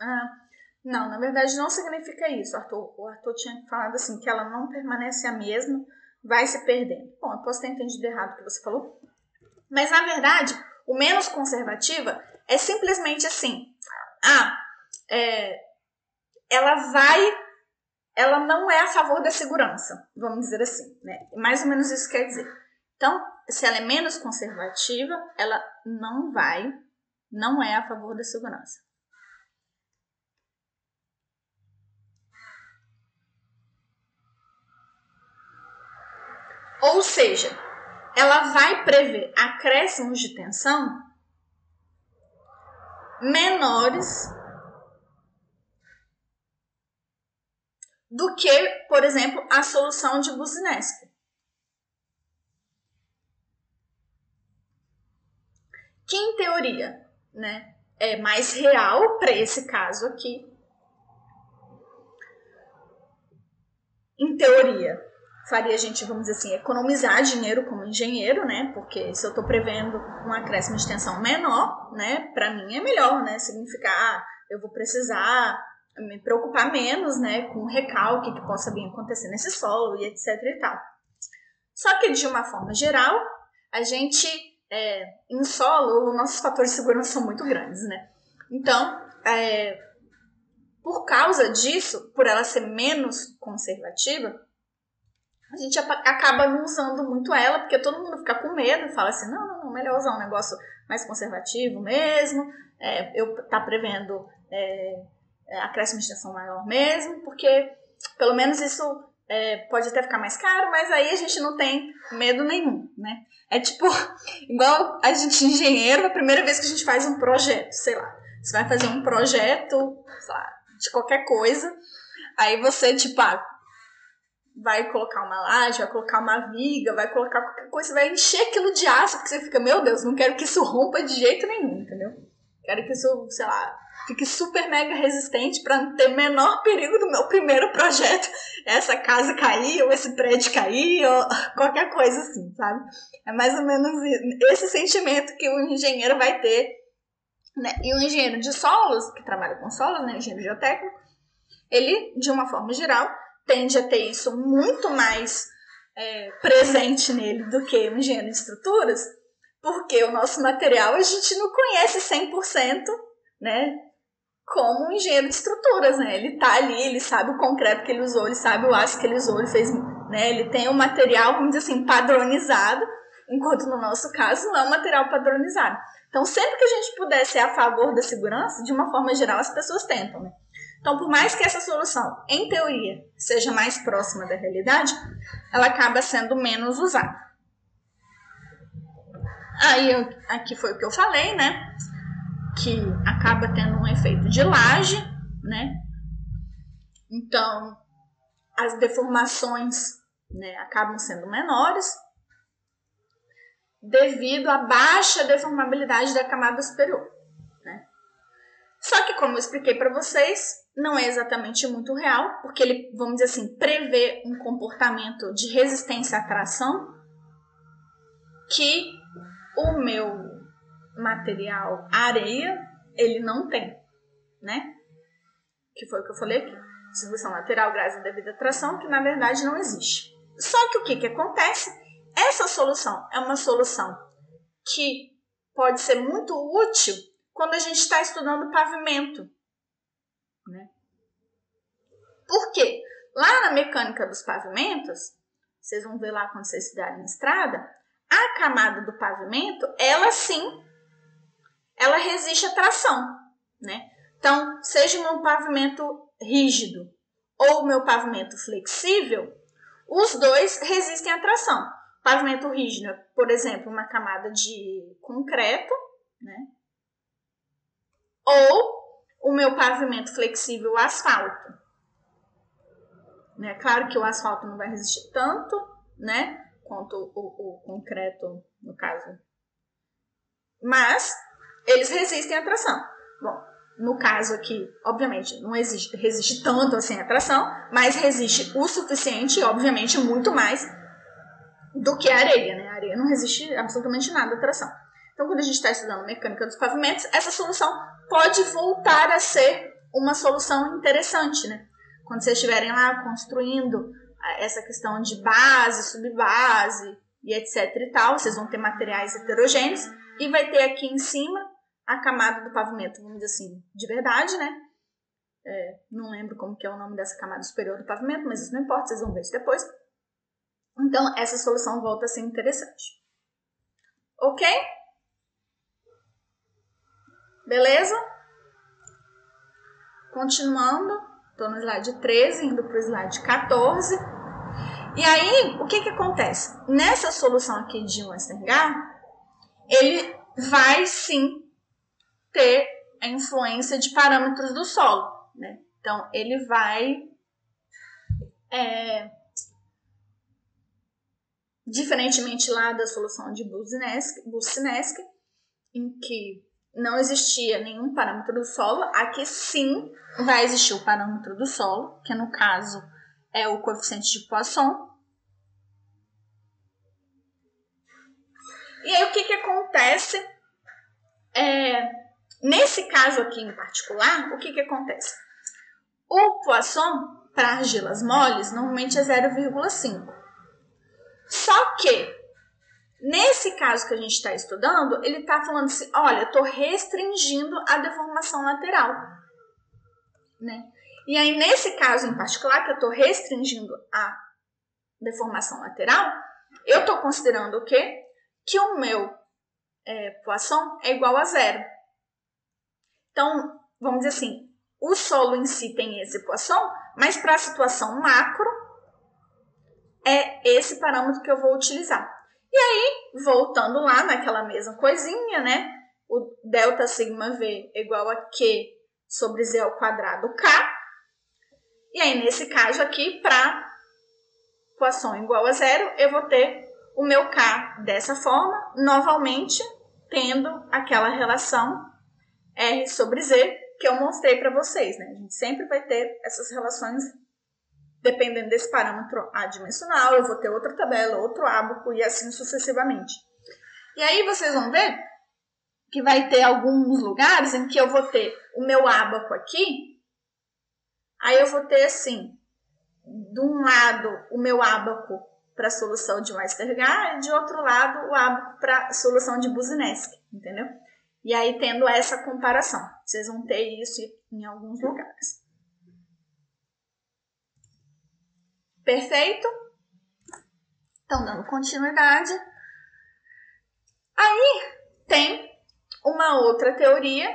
Ah, não, na verdade não significa isso, Arthur. O Arthur tinha falado assim, que ela não permanece a mesma, vai se perdendo. Bom, eu posso ter entendido errado o que você falou. Mas na verdade, o menos conservativa é simplesmente assim. Ah, é, ela vai. Ela não é a favor da segurança, vamos dizer assim. Né? Mais ou menos isso quer dizer. Então, se ela é menos conservativa, ela não vai, não é a favor da segurança. Ou seja, ela vai prever acréscimos de tensão menores do que, por exemplo, a solução de Buzinesco. Que em teoria, né, é mais real para esse caso aqui. Em teoria, faria a gente, vamos dizer assim, economizar dinheiro como engenheiro, né? Porque se eu estou prevendo um acréscimo de tensão menor, né? Para mim é melhor, né? Significar, ah, eu vou precisar me preocupar menos, né? Com o recalque que possa vir acontecer nesse solo e etc e tal. Só que de uma forma geral, a gente, é, em solo, os nossos fatores de segurança são muito grandes, né? Então, é, por causa disso, por ela ser menos conservativa, a gente acaba não usando muito ela, porque todo mundo fica com medo fala assim, não, não, não, melhor usar um negócio mais conservativo mesmo, é, eu tá prevendo é, é, acréscimo de extensão maior mesmo, porque pelo menos isso é, pode até ficar mais caro, mas aí a gente não tem medo nenhum, né? É tipo, igual a gente engenheiro, a primeira vez que a gente faz um projeto, sei lá, você vai fazer um projeto, sei lá, de qualquer coisa, aí você, tipo, ah, vai colocar uma laje, vai colocar uma viga, vai colocar qualquer coisa, vai encher aquilo de aço, porque você fica, meu Deus, não quero que isso rompa de jeito nenhum, entendeu? Quero que isso, sei lá, fique super mega resistente para não ter menor perigo do meu primeiro projeto, essa casa cair, ou esse prédio cair, ou qualquer coisa assim, sabe? É mais ou menos esse sentimento que o engenheiro vai ter, né? E o engenheiro de solos, que trabalha com solos, né, engenheiro geotécnico, ele, de uma forma geral, tende a ter isso muito mais é, presente nele do que o engenheiro de estruturas, porque o nosso material a gente não conhece 100%, né? Como um engenheiro de estruturas, né? Ele tá ali, ele sabe o concreto que ele usou, ele sabe o aço que ele usou, ele fez, né? Ele tem o um material, vamos dizer assim, padronizado, enquanto no nosso caso não é um material padronizado. Então, sempre que a gente puder ser a favor da segurança, de uma forma geral, as pessoas tentam, né? Então, por mais que essa solução, em teoria, seja mais próxima da realidade, ela acaba sendo menos usada. Aí, aqui foi o que eu falei, né? Que acaba tendo um efeito de laje, né? Então, as deformações né, acabam sendo menores devido à baixa deformabilidade da camada superior. Só que, como eu expliquei para vocês, não é exatamente muito real, porque ele, vamos dizer assim, prevê um comportamento de resistência à tração que o meu material areia ele não tem, né? Que foi o que eu falei aqui. Distribuição lateral graças à devida tração, que na verdade não existe. Só que o que, que acontece? Essa solução é uma solução que pode ser muito útil quando a gente está estudando pavimento. Né? Por quê? Lá na mecânica dos pavimentos, vocês vão ver lá quando vocês estudarem estrada, a camada do pavimento, ela sim, ela resiste à tração, né? Então, seja meu pavimento rígido ou meu pavimento flexível, os dois resistem à tração. Pavimento rígido, por exemplo, uma camada de concreto, né? Ou o meu pavimento flexível asfalto. Né? Claro que o asfalto não vai resistir tanto, né? Quanto o, o, o concreto, no caso. Mas eles resistem à tração. Bom, no caso aqui, obviamente, não existe, resiste tanto assim à tração, mas resiste o suficiente, obviamente, muito mais do que a areia, né? A areia não resiste absolutamente nada à tração. Então, quando a gente está estudando mecânica dos pavimentos, essa solução pode voltar a ser uma solução interessante, né? Quando vocês estiverem lá construindo ah, essa questão de base, subbase e etc e tal, vocês vão ter materiais heterogêneos e vai ter aqui em cima a camada do pavimento, vamos dizer assim, de verdade, né? É, não lembro como que é o nome dessa camada superior do pavimento, mas isso não importa, vocês vão ver isso depois. Então, essa solução volta a ser interessante. Ok? Beleza? Continuando, estou no slide 13, indo para o slide 14. E aí, o que, que acontece? Nessa solução aqui de Westergaard, ele vai sim ter a influência de parâmetros do solo. Né? Então, ele vai. É, diferentemente lá da solução de Bussinesky, em que não existia nenhum parâmetro do solo, aqui sim vai existir o parâmetro do solo, que no caso é o coeficiente de Poisson. E aí o que, que acontece? É, nesse caso aqui em particular, o que, que acontece? O Poisson para argilas moles normalmente é 0,5. Só que Nesse caso que a gente está estudando, ele está falando assim: olha, estou restringindo a deformação lateral. Né? E aí, nesse caso em particular, que eu estou restringindo a deformação lateral, eu estou considerando o quê? Que o meu é, Poisson é igual a zero. Então, vamos dizer assim, o solo em si tem esse Poisson, mas para a situação macro, é esse parâmetro que eu vou utilizar. E aí, voltando lá naquela mesma coisinha, né? O delta sigma V é igual a Q sobre Z ao quadrado K. E aí, nesse caso aqui, para equação igual a zero, eu vou ter o meu K dessa forma, novamente tendo aquela relação R sobre Z que eu mostrei para vocês, né? A gente sempre vai ter essas relações dependendo desse parâmetro adimensional, eu vou ter outra tabela, outro ábaco e assim sucessivamente. E aí vocês vão ver que vai ter alguns lugares em que eu vou ter o meu ábaco aqui, aí eu vou ter assim, de um lado o meu ábaco para a solução de Westergaard e de outro lado o ábaco para a solução de Buzinski, entendeu? E aí tendo essa comparação, vocês vão ter isso em alguns lugares. Perfeito? Então, dando continuidade. Aí tem uma outra teoria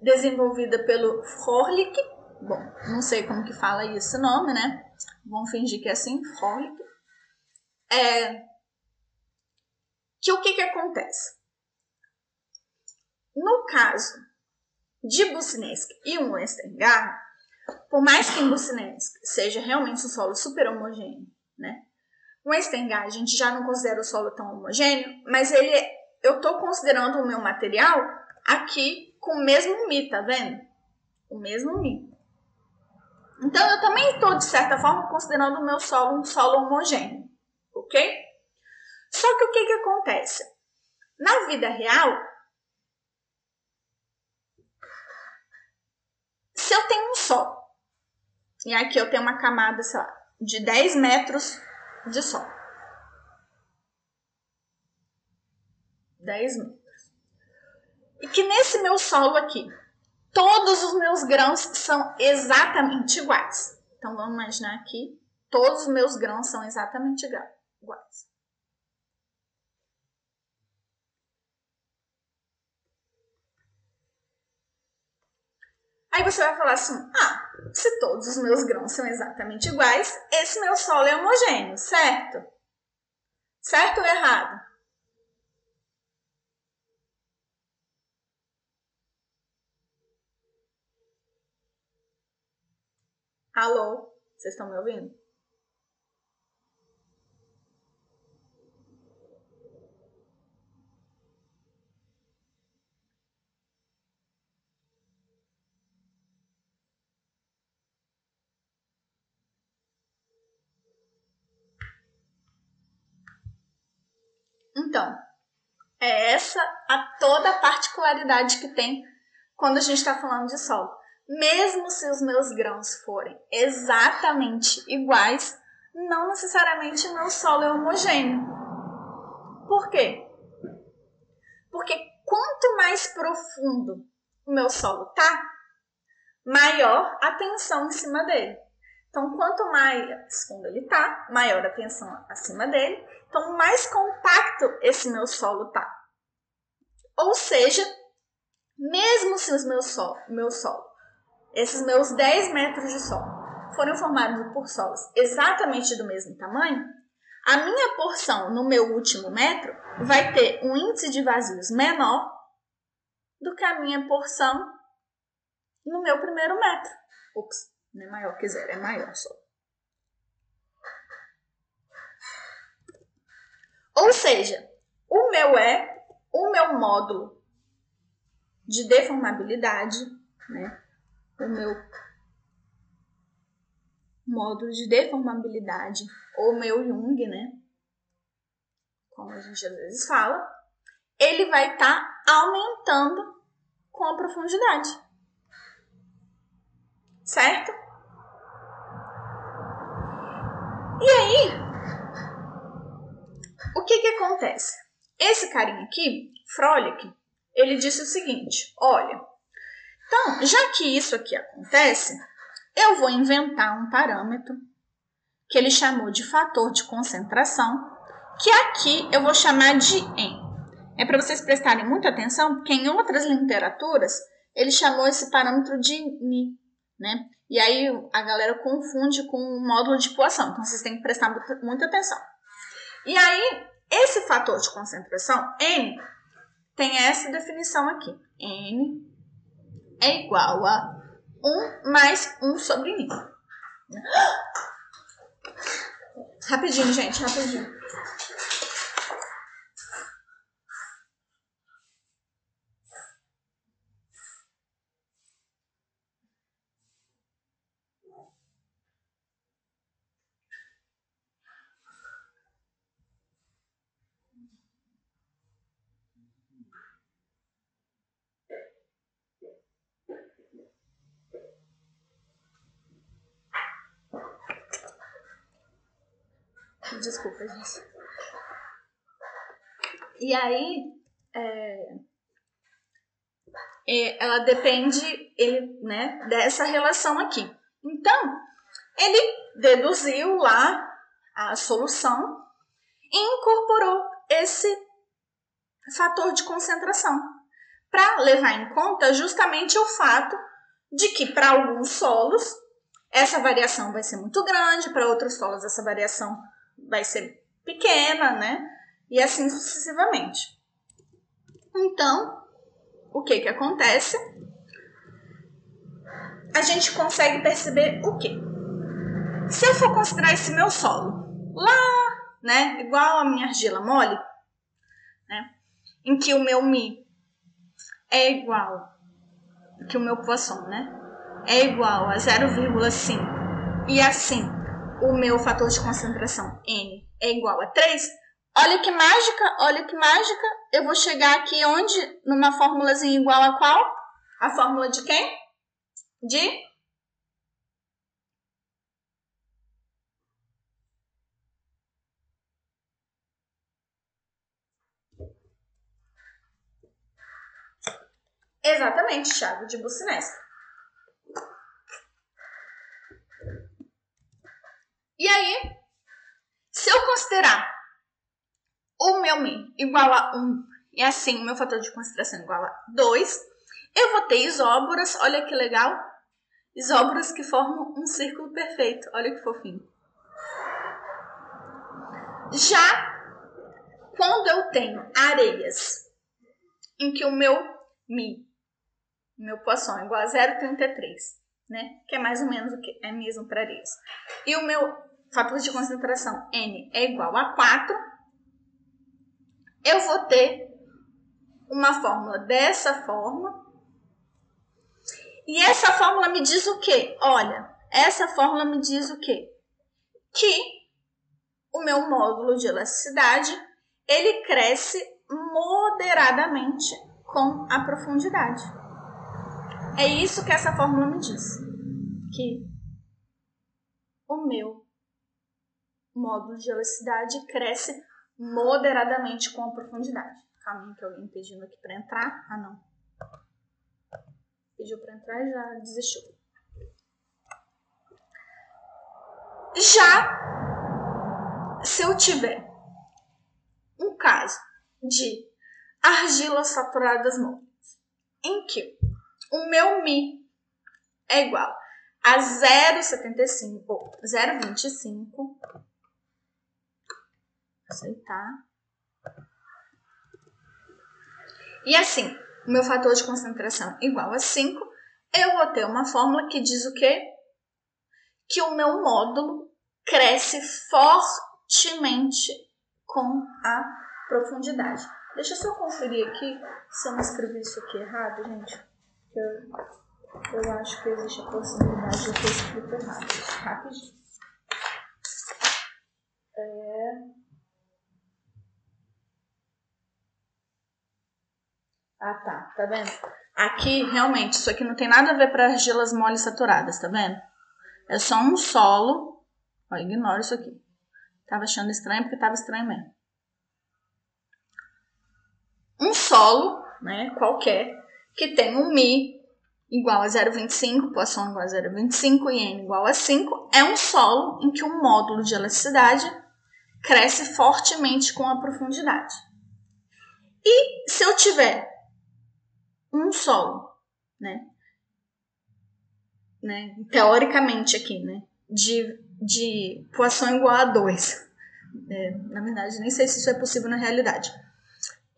desenvolvida pelo Frohlich. Bom, não sei como que fala esse nome, né? Vamos fingir que é assim, Frohlich. É, que o que, que acontece? No caso de Bucinesc e Westergaard, por mais que em Bucinensk seja realmente um solo super homogêneo, né? O Estengá, a gente já não considera o solo tão homogêneo, mas ele, eu estou considerando o meu material aqui com o mesmo Mi, tá vendo? O mesmo Mi. Então, eu também estou, de certa forma, considerando o meu solo um solo homogêneo, ok? Só que o que, que acontece? Na vida real, se eu tenho um solo e aqui eu tenho uma camada, sei lá, de 10 metros de sol. 10 metros. E que nesse meu solo aqui, todos os meus grãos são exatamente iguais. Então vamos imaginar aqui, todos os meus grãos são exatamente iguais. Aí você vai falar assim: ah, se todos os meus grãos são exatamente iguais, esse meu solo é homogêneo, certo? Certo ou errado? Alô? Vocês estão me ouvindo? Então, é essa a toda a particularidade que tem quando a gente está falando de solo. Mesmo se os meus grãos forem exatamente iguais, não necessariamente o meu solo é homogêneo. Por quê? Porque quanto mais profundo o meu solo tá, maior a tensão em cima dele. Então, quanto mais fundo ele tá, maior a tensão acima dele, então, mais compacto esse meu solo tá. Ou seja, mesmo se os meus solo, meu solo, esses meus 10 metros de solo, forem formados por solos exatamente do mesmo tamanho, a minha porção no meu último metro vai ter um índice de vazios menor do que a minha porção no meu primeiro metro. Ups, não é maior que zero, é maior só. Ou seja, o meu é o meu módulo de deformabilidade, né? O meu módulo de deformabilidade, ou meu Jung, né? Como a gente às vezes fala, ele vai estar tá aumentando com a profundidade. Certo? E aí, o que que acontece? Esse carinha aqui, Froelich, ele disse o seguinte: olha, então, já que isso aqui acontece, eu vou inventar um parâmetro que ele chamou de fator de concentração, que aqui eu vou chamar de N. É para vocês prestarem muita atenção, porque em outras literaturas ele chamou esse parâmetro de Ni, né? E aí a galera confunde com o módulo de poação, então vocês têm que prestar muita atenção. E aí, esse fator de concentração, N, tem essa definição aqui. N é igual a 1 mais 1 sobre μ. Rapidinho, gente, rapidinho. Desculpa, gente. E aí, é, ela depende ele, né, dessa relação aqui. Então, ele deduziu lá a solução e incorporou esse fator de concentração para levar em conta justamente o fato de que para alguns solos essa variação vai ser muito grande, para outros solos essa variação vai ser pequena, né? E assim sucessivamente. Então, o que que acontece? A gente consegue perceber o quê? Se eu for considerar esse meu solo lá, né, igual a minha argila mole, né, em que o meu mi é igual que o meu poisson, né, é igual a 0,5 e assim o meu fator de concentração N é igual a 3, olha que mágica, olha que mágica, eu vou chegar aqui onde? Numa fórmulazinha igual a qual? A fórmula de quem? De Exatamente, Thiago, de Bucinesc. E aí, se eu considerar o meu Mi igual a 1 e assim o meu fator de concentração igual a 2, eu vou ter isóboras, olha que legal, isóboras que formam um círculo perfeito, olha que fofinho. Já quando eu tenho areias em que o meu Mi, meu poisson é igual a 0,33, né? Que é mais ou menos o que é mesmo para areias. E o meu fator de concentração N é igual a 4, eu vou ter uma fórmula dessa forma. E essa fórmula me diz o quê? Olha, essa fórmula me diz o quê? Que o meu módulo de elasticidade, ele cresce moderadamente com a profundidade. É isso que essa fórmula me diz. Que o meu módulo de elasticidade cresce moderadamente com a profundidade. Calma que alguém pedindo aqui para entrar. Ah, não. Pediu para entrar e já desistiu. Já se eu tiver um caso de argilas saturadas móveis, em que o meu Mi é igual a 0,75 ou 0,25 aceitar. E assim, o meu fator de concentração igual a 5, eu vou ter uma fórmula que diz o quê? Que o meu módulo cresce fortemente com a profundidade. Deixa eu só conferir aqui se eu não escrevi isso aqui errado, gente. Eu, eu acho que existe a possibilidade de eu ter escrito errado. Rapidinho. É... Ah, tá. Tá vendo? Aqui, realmente, isso aqui não tem nada a ver para argilas moles saturadas, tá vendo? É só um solo. Ó, ignora isso aqui. Tava achando estranho porque tava estranho mesmo. Um solo, né, qualquer, que tem um Mi igual a 0,25, Poisson igual a 0,25 e N igual a 5, é um solo em que o módulo de elasticidade cresce fortemente com a profundidade. E se eu tiver um solo, né? né, teoricamente aqui, né, de, de Poisson igual a 2. É, na verdade, nem sei se isso é possível na realidade.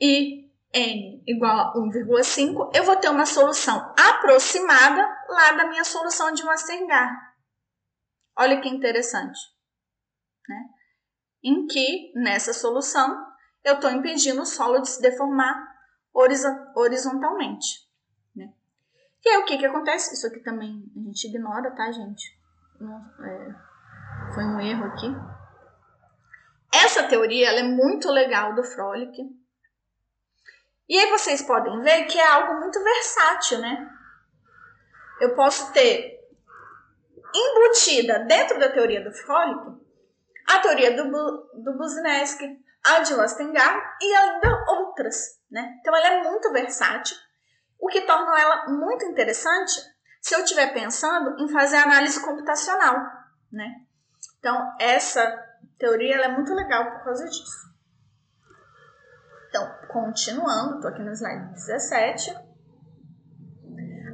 E n igual a 1,5, eu vou ter uma solução aproximada lá da minha solução de Westergaard. Olha que interessante. Né? Em que, nessa solução, eu estou impedindo o solo de se deformar horizontalmente. Né? E aí o que, que acontece? Isso aqui também a gente ignora, tá, gente? Não, é, foi um erro aqui. Essa teoria ela é muito legal do Frolic. E aí vocês podem ver que é algo muito versátil, né? Eu posso ter embutida dentro da teoria do Frolic a teoria do, do Buzinski, a de Westengar e ainda outras, né? Então ela é muito versátil, o que torna ela muito interessante se eu estiver pensando em fazer análise computacional, né? Então essa teoria é muito legal por causa disso. Então, continuando, tô aqui no slide 17.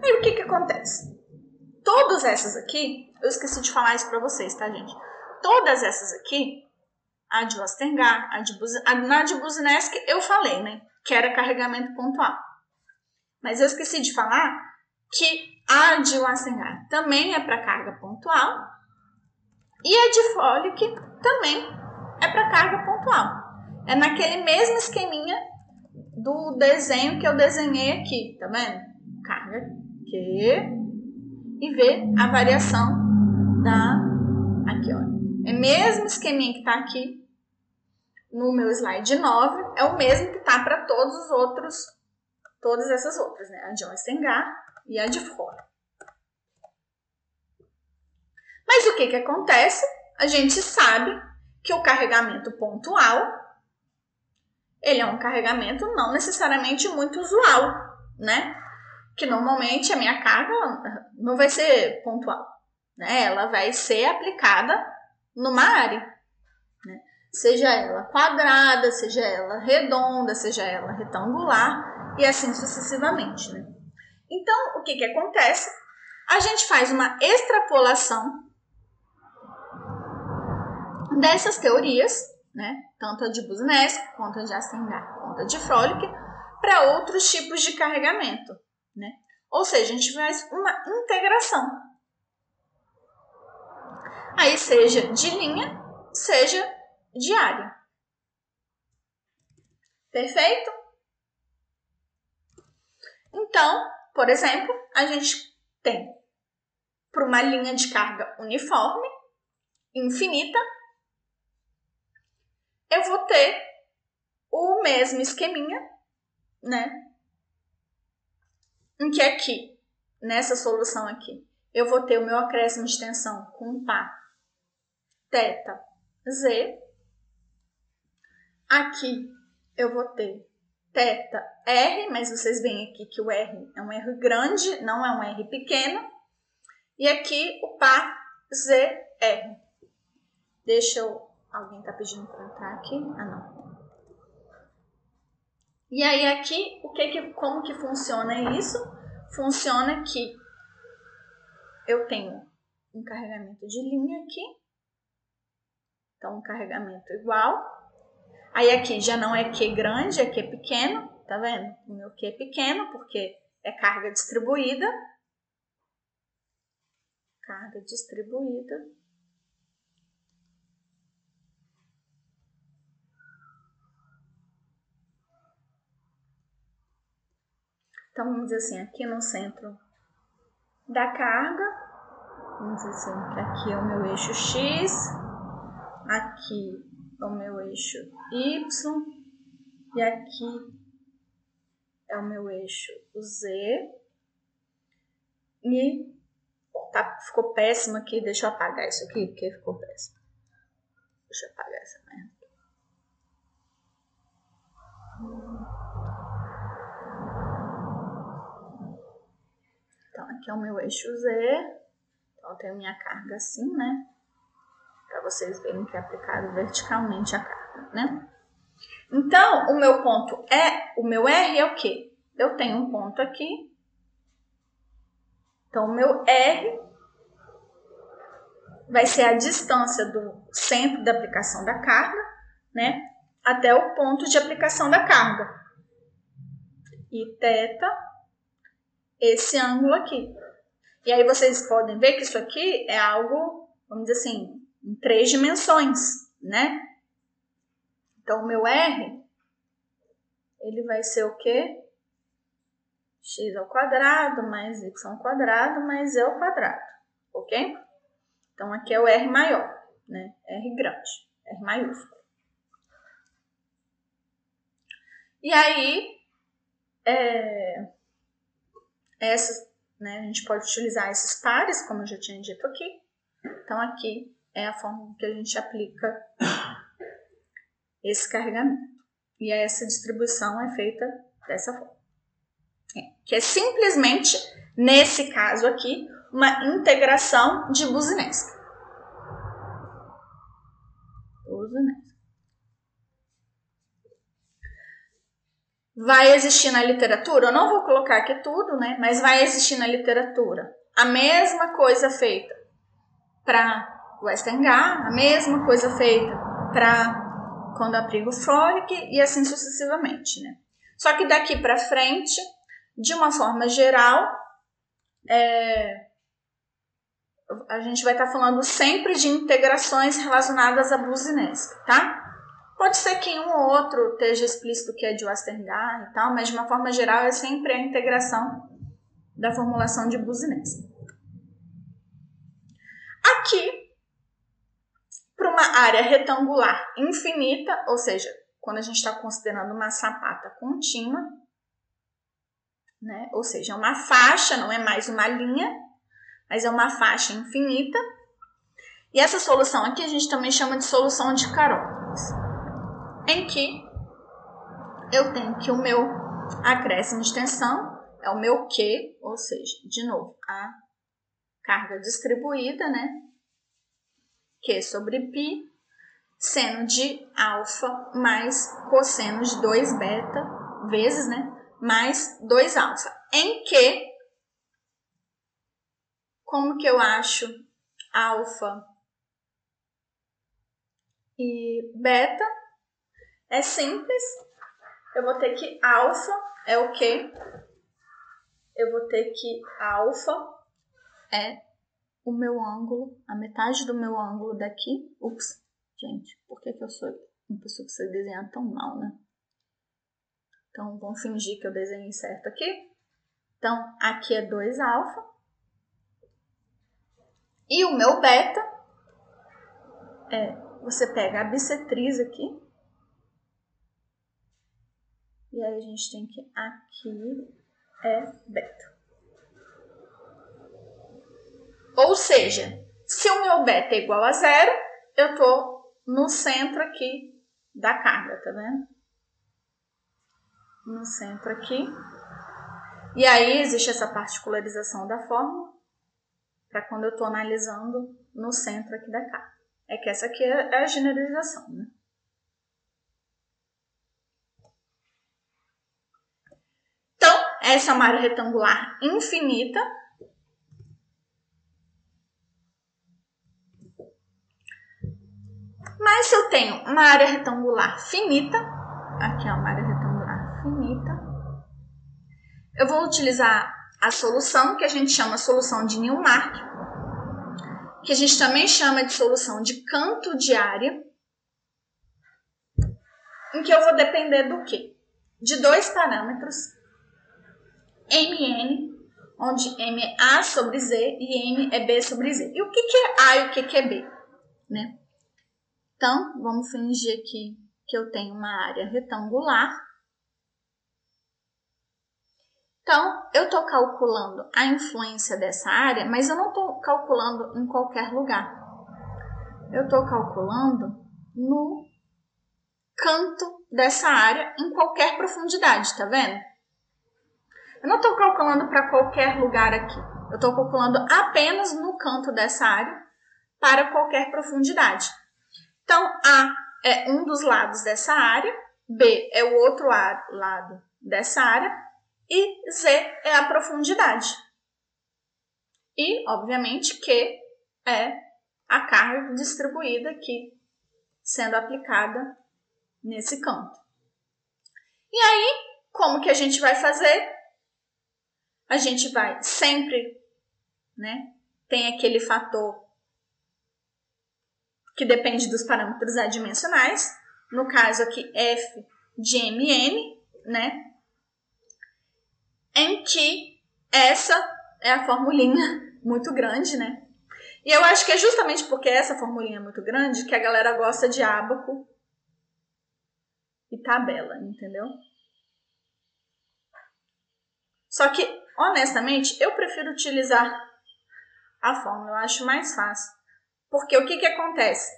Aí o que que acontece? Todas essas aqui, eu esqueci de falar isso para vocês, tá, gente? Todas essas aqui, a de Ostengar, a de, Buz, na de Buzineski, eu falei, né? Que era carregamento pontual. Mas eu esqueci de falar que a de Ostengar também é para carga pontual e a de Folic também é para carga pontual. É naquele mesmo esqueminha do desenho que eu desenhei aqui, tá vendo? Carga Q e ver a variação da aqui, ó. É mesmo esqueminha que tá aqui no meu slide 9, é o mesmo que tá para todos os outros, todas essas outras, né? A de Ostengar e a de fora. Mas o que que acontece? A gente sabe que o carregamento pontual ele é um carregamento não necessariamente muito usual, né? Que normalmente a minha carga não vai ser pontual, né? Ela vai ser aplicada numa área, né? Seja ela quadrada, seja ela redonda, seja ela retangular e assim sucessivamente, né? Então, o que que acontece? A gente faz uma extrapolação dessas teorias, né, tanto a de Buzinesc, quanto a de Astengar, quanto a de Frolic, para outros tipos de carregamento. Né? Ou seja, a gente faz uma integração. Aí seja de linha, seja de área. Perfeito? Então, por exemplo, a gente tem para uma linha de carga uniforme, infinita, eu vou ter o mesmo esqueminha, né? Em que aqui, nessa solução aqui, eu vou ter o meu acréscimo de tensão com pá teta z. Aqui eu vou ter teta r, mas vocês veem aqui que o r é um R grande, não é um R pequeno. E aqui o par ZR. Deixa eu Alguém tá pedindo para entrar aqui? Ah, não. E aí aqui, o que que, como que funciona isso? Funciona que eu tenho um carregamento de linha aqui. Então, um carregamento igual. Aí aqui já não é Q grande, é Q pequeno, tá vendo? O meu Q é pequeno porque é carga distribuída. Carga distribuída. Então, vamos dizer assim, aqui no centro da carga, vamos dizer assim, que aqui é o meu eixo X, aqui é o meu eixo Y, e aqui é o meu eixo Z. E tá, ficou péssimo aqui, deixa eu apagar isso aqui, porque ficou péssimo. Deixa eu apagar essa merda. aqui é o meu eixo Z. Então, eu tenho minha carga assim, né? Para vocês verem que é aplicado verticalmente a carga, né? Então, o meu ponto é, o meu R é o quê? Eu tenho um ponto aqui. Então, o meu R vai ser a distância do centro da aplicação da carga, né, até o ponto de aplicação da carga. E θ, esse ângulo aqui. E aí vocês podem ver que isso aqui é algo, vamos dizer assim, em três dimensões, né? Então, o meu R, ele vai ser o quê? x ao quadrado mais y ao quadrado mais e ao quadrado, ok? Então, aqui é o R maior, né? R grande, R maiúsculo. E aí, é, essas, né, a gente pode utilizar esses pares, como eu já tinha dito aqui. Então, aqui é a forma que a gente aplica esse carregamento. E essa distribuição é feita dessa forma. É, que é simplesmente, nesse caso aqui, uma integração de buzinesca. Vai existir na literatura, eu não vou colocar aqui tudo, né? Mas vai existir na literatura a mesma coisa feita para o Estengar, a mesma coisa feita para quando abriga o Frolic e assim sucessivamente, né? Só que daqui para frente, de uma forma geral, é, a gente vai estar tá falando sempre de integrações relacionadas à bluesinesca, tá? Pode ser que um ou outro esteja explícito que é de Westergaard e tal, mas de uma forma geral é sempre a integração da formulação de bluesinesca. Aqui, uma área retangular infinita, ou seja, quando a gente está considerando uma sapata contínua, né? ou seja, uma faixa, não é mais uma linha, mas é uma faixa infinita. E essa solução aqui a gente também chama de solução de carótidas, em que eu tenho que o meu acréscimo de tensão é o meu Q, ou seja, de novo, a carga distribuída, né? Q sobre π, seno de alfa mais cosseno de 2 beta vezes, né? Mais 2 alfa. Em que como que eu acho alfa e beta? É simples. Eu vou ter que alfa é o quê? Eu vou ter que alfa é o meu ângulo, a metade do meu ângulo daqui. Ups, gente, por que, que eu sou uma pessoa que você desenha tão mal, né? Então, vamos fingir que eu desenhei certo aqui. Então, aqui é 2 alfa. E o meu beta é, você pega a bissetriz aqui. E aí a gente tem que aqui é beta. Ou seja, se o meu beta é igual a zero, eu tô no centro aqui da carga, tá vendo? No centro aqui. E aí existe essa particularização da fórmula para quando eu estou analisando no centro aqui da carga. É que essa aqui é a generalização, né? Então, essa é uma área retangular infinita. Mas se eu tenho uma área retangular finita, aqui é uma área retangular finita, eu vou utilizar a solução que a gente chama solução de Newmark, que a gente também chama de solução de canto de área, em que eu vou depender do quê? De dois parâmetros, mn, onde m é a sobre z e m é b sobre z. E o que, é a e o que é b? Né? Então, vamos fingir aqui que eu tenho uma área retangular então, eu estou calculando a influência dessa área, mas eu não estou calculando em qualquer lugar. Eu estou calculando no canto dessa área em qualquer profundidade, tá vendo? Eu não estou calculando para qualquer lugar aqui. Eu estou calculando apenas no canto dessa área para qualquer profundidade. Então, A é um dos lados dessa área, B é o outro lado dessa área e Z é a profundidade. E, obviamente, Q é a carga distribuída aqui sendo aplicada nesse canto. E aí, como que a gente vai fazer? A gente vai sempre, né? Tem aquele fator que depende dos parâmetros adimensionais, no caso aqui f de mn, né? Em que essa é a formulinha muito grande, né? E eu acho que é justamente porque essa formulinha é muito grande que a galera gosta de ábaco e tabela, entendeu? Só que, honestamente, eu prefiro utilizar a fórmula, eu acho mais fácil. Porque o que, que acontece?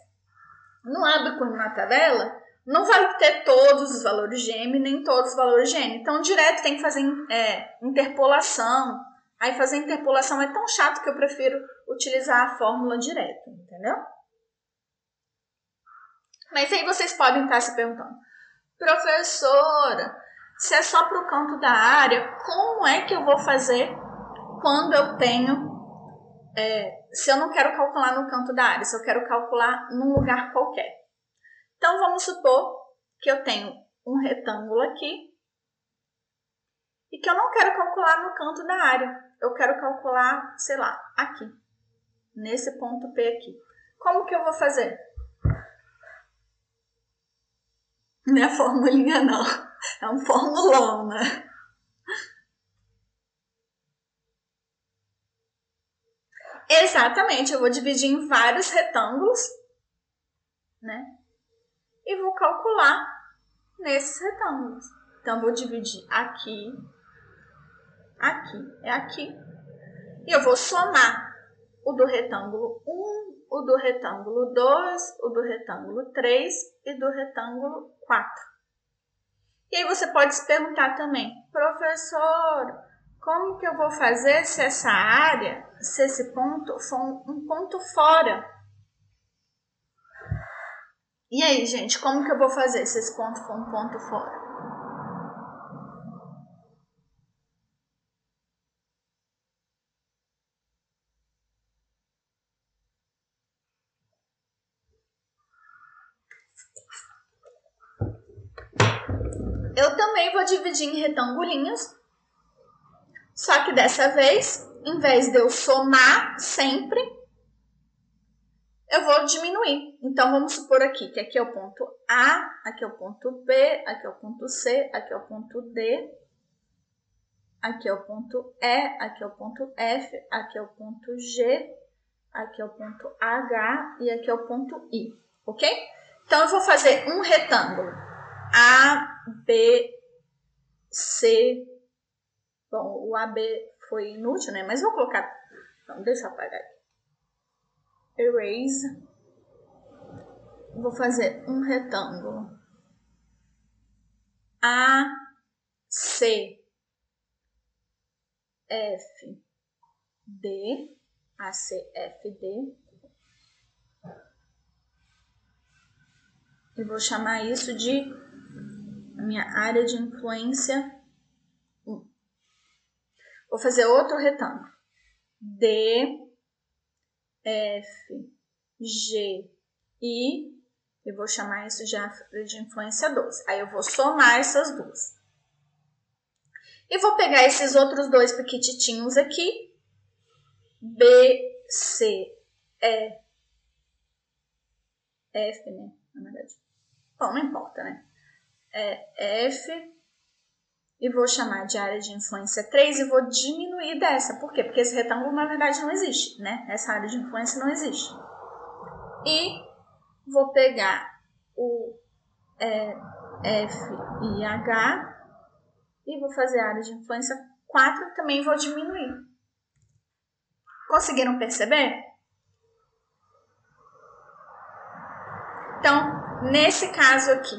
No ábaco e na tabela, não vai ter todos os valores de M, nem todos os valores de N. Então, direto tem que fazer é, interpolação. Aí, fazer interpolação é tão chato que eu prefiro utilizar a fórmula direto, entendeu? Mas aí vocês podem estar se perguntando, professora, se é só para o canto da área, como é que eu vou fazer quando eu tenho. É, se eu não quero calcular no canto da área, se eu quero calcular num lugar qualquer. Então vamos supor que eu tenho um retângulo aqui e que eu não quero calcular no canto da área. Eu quero calcular, sei lá, aqui, nesse ponto P aqui. Como que eu vou fazer? Não é formulinha, não. É um formulão, né? Exatamente, eu vou dividir em vários retângulos, né? E vou calcular nesses retângulos. Então, vou dividir aqui, aqui, é aqui. E eu vou somar o do retângulo 1, o do retângulo 2, o do retângulo 3 e do retângulo 4. E aí você pode se perguntar também, professor, como que eu vou fazer se essa área, se esse ponto for um ponto fora? E aí, gente, como que eu vou fazer se esse ponto for um ponto fora? Eu também vou dividir em retangulinhos, só que dessa vez, em vez de eu somar sempre, eu vou diminuir. Então, vamos supor aqui que aqui é o ponto A, aqui é o ponto B, aqui é o ponto C, aqui é o ponto D, aqui é o ponto E, aqui é o ponto F, aqui é o ponto G, aqui é o ponto H e aqui é o ponto I, ok? Então, eu vou fazer um retângulo a, B, C. Bom, o AB foi inútil, né? Mas vou colocar. Então, deixa eu apagar aqui. Erase. Vou fazer um retângulo. A, C, F, D. A, C, F, D. Eu vou chamar isso de minha área de influência 1. Vou fazer outro retângulo. D, F, G, I. Eu vou chamar isso de de influência 12. Aí eu vou somar essas duas. E vou pegar esses outros dois pequititinhos aqui. B, C, E, F, né? Na verdade. Bom, não importa, né? é F e vou chamar de área de influência 3 e vou diminuir dessa. Por quê? Porque esse retângulo na verdade não existe, né? Essa área de influência não existe. E vou pegar o é, F e H e vou fazer a área de influência 4 e também vou diminuir. Conseguiram perceber? Então, nesse caso aqui,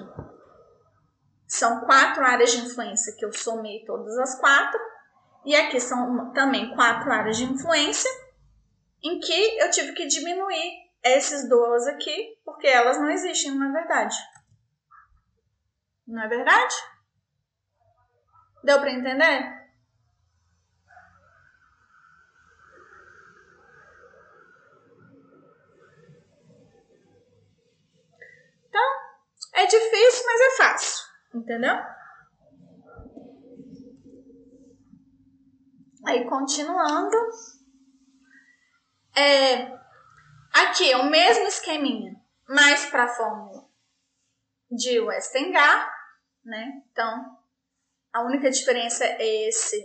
são quatro áreas de influência que eu somei todas as quatro. E aqui são também quatro áreas de influência em que eu tive que diminuir esses duas aqui, porque elas não existem, não é verdade? Não é verdade? Deu para entender? Então, é difícil, mas é fácil entendeu? Aí, continuando. É, aqui é o mesmo esqueminha, mais para a fórmula de Westengar, né? Então, a única diferença é esse,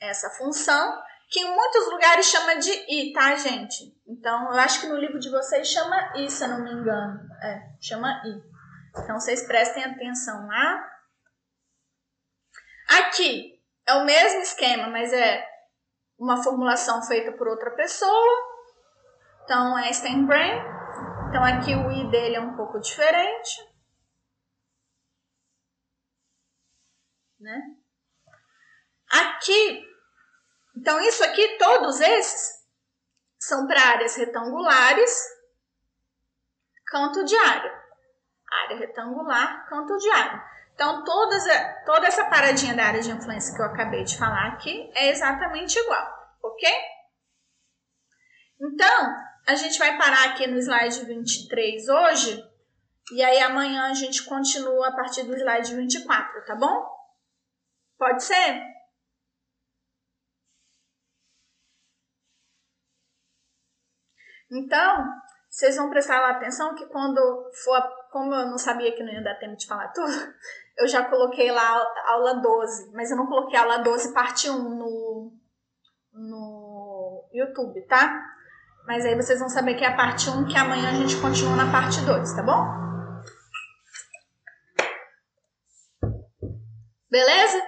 é essa função, que em muitos lugares chama de i, tá, gente? Então, eu acho que no livro de vocês chama i, se eu não me engano. É, chama i. Então, vocês prestem atenção lá. Aqui é o mesmo esquema, mas é uma formulação feita por outra pessoa. Então, é Steinbrain. Então, aqui o i dele é um pouco diferente. Né? Aqui, então isso aqui, todos esses, são para áreas retangulares, canto de área. Área retangular, canto de área. Então, todas, toda essa paradinha da área de influência que eu acabei de falar aqui é exatamente igual, ok? Então, a gente vai parar aqui no slide 23 hoje, e aí amanhã a gente continua a partir do slide 24, tá bom? Pode ser? Então, vocês vão prestar atenção que quando for, como eu não sabia que não ia dar tempo de falar tudo, eu já coloquei lá a aula 12, mas eu não coloquei a aula 12 parte 1 no, no YouTube, tá? Mas aí vocês vão saber que é a parte 1, que amanhã a gente continua na parte 2, tá bom? Beleza?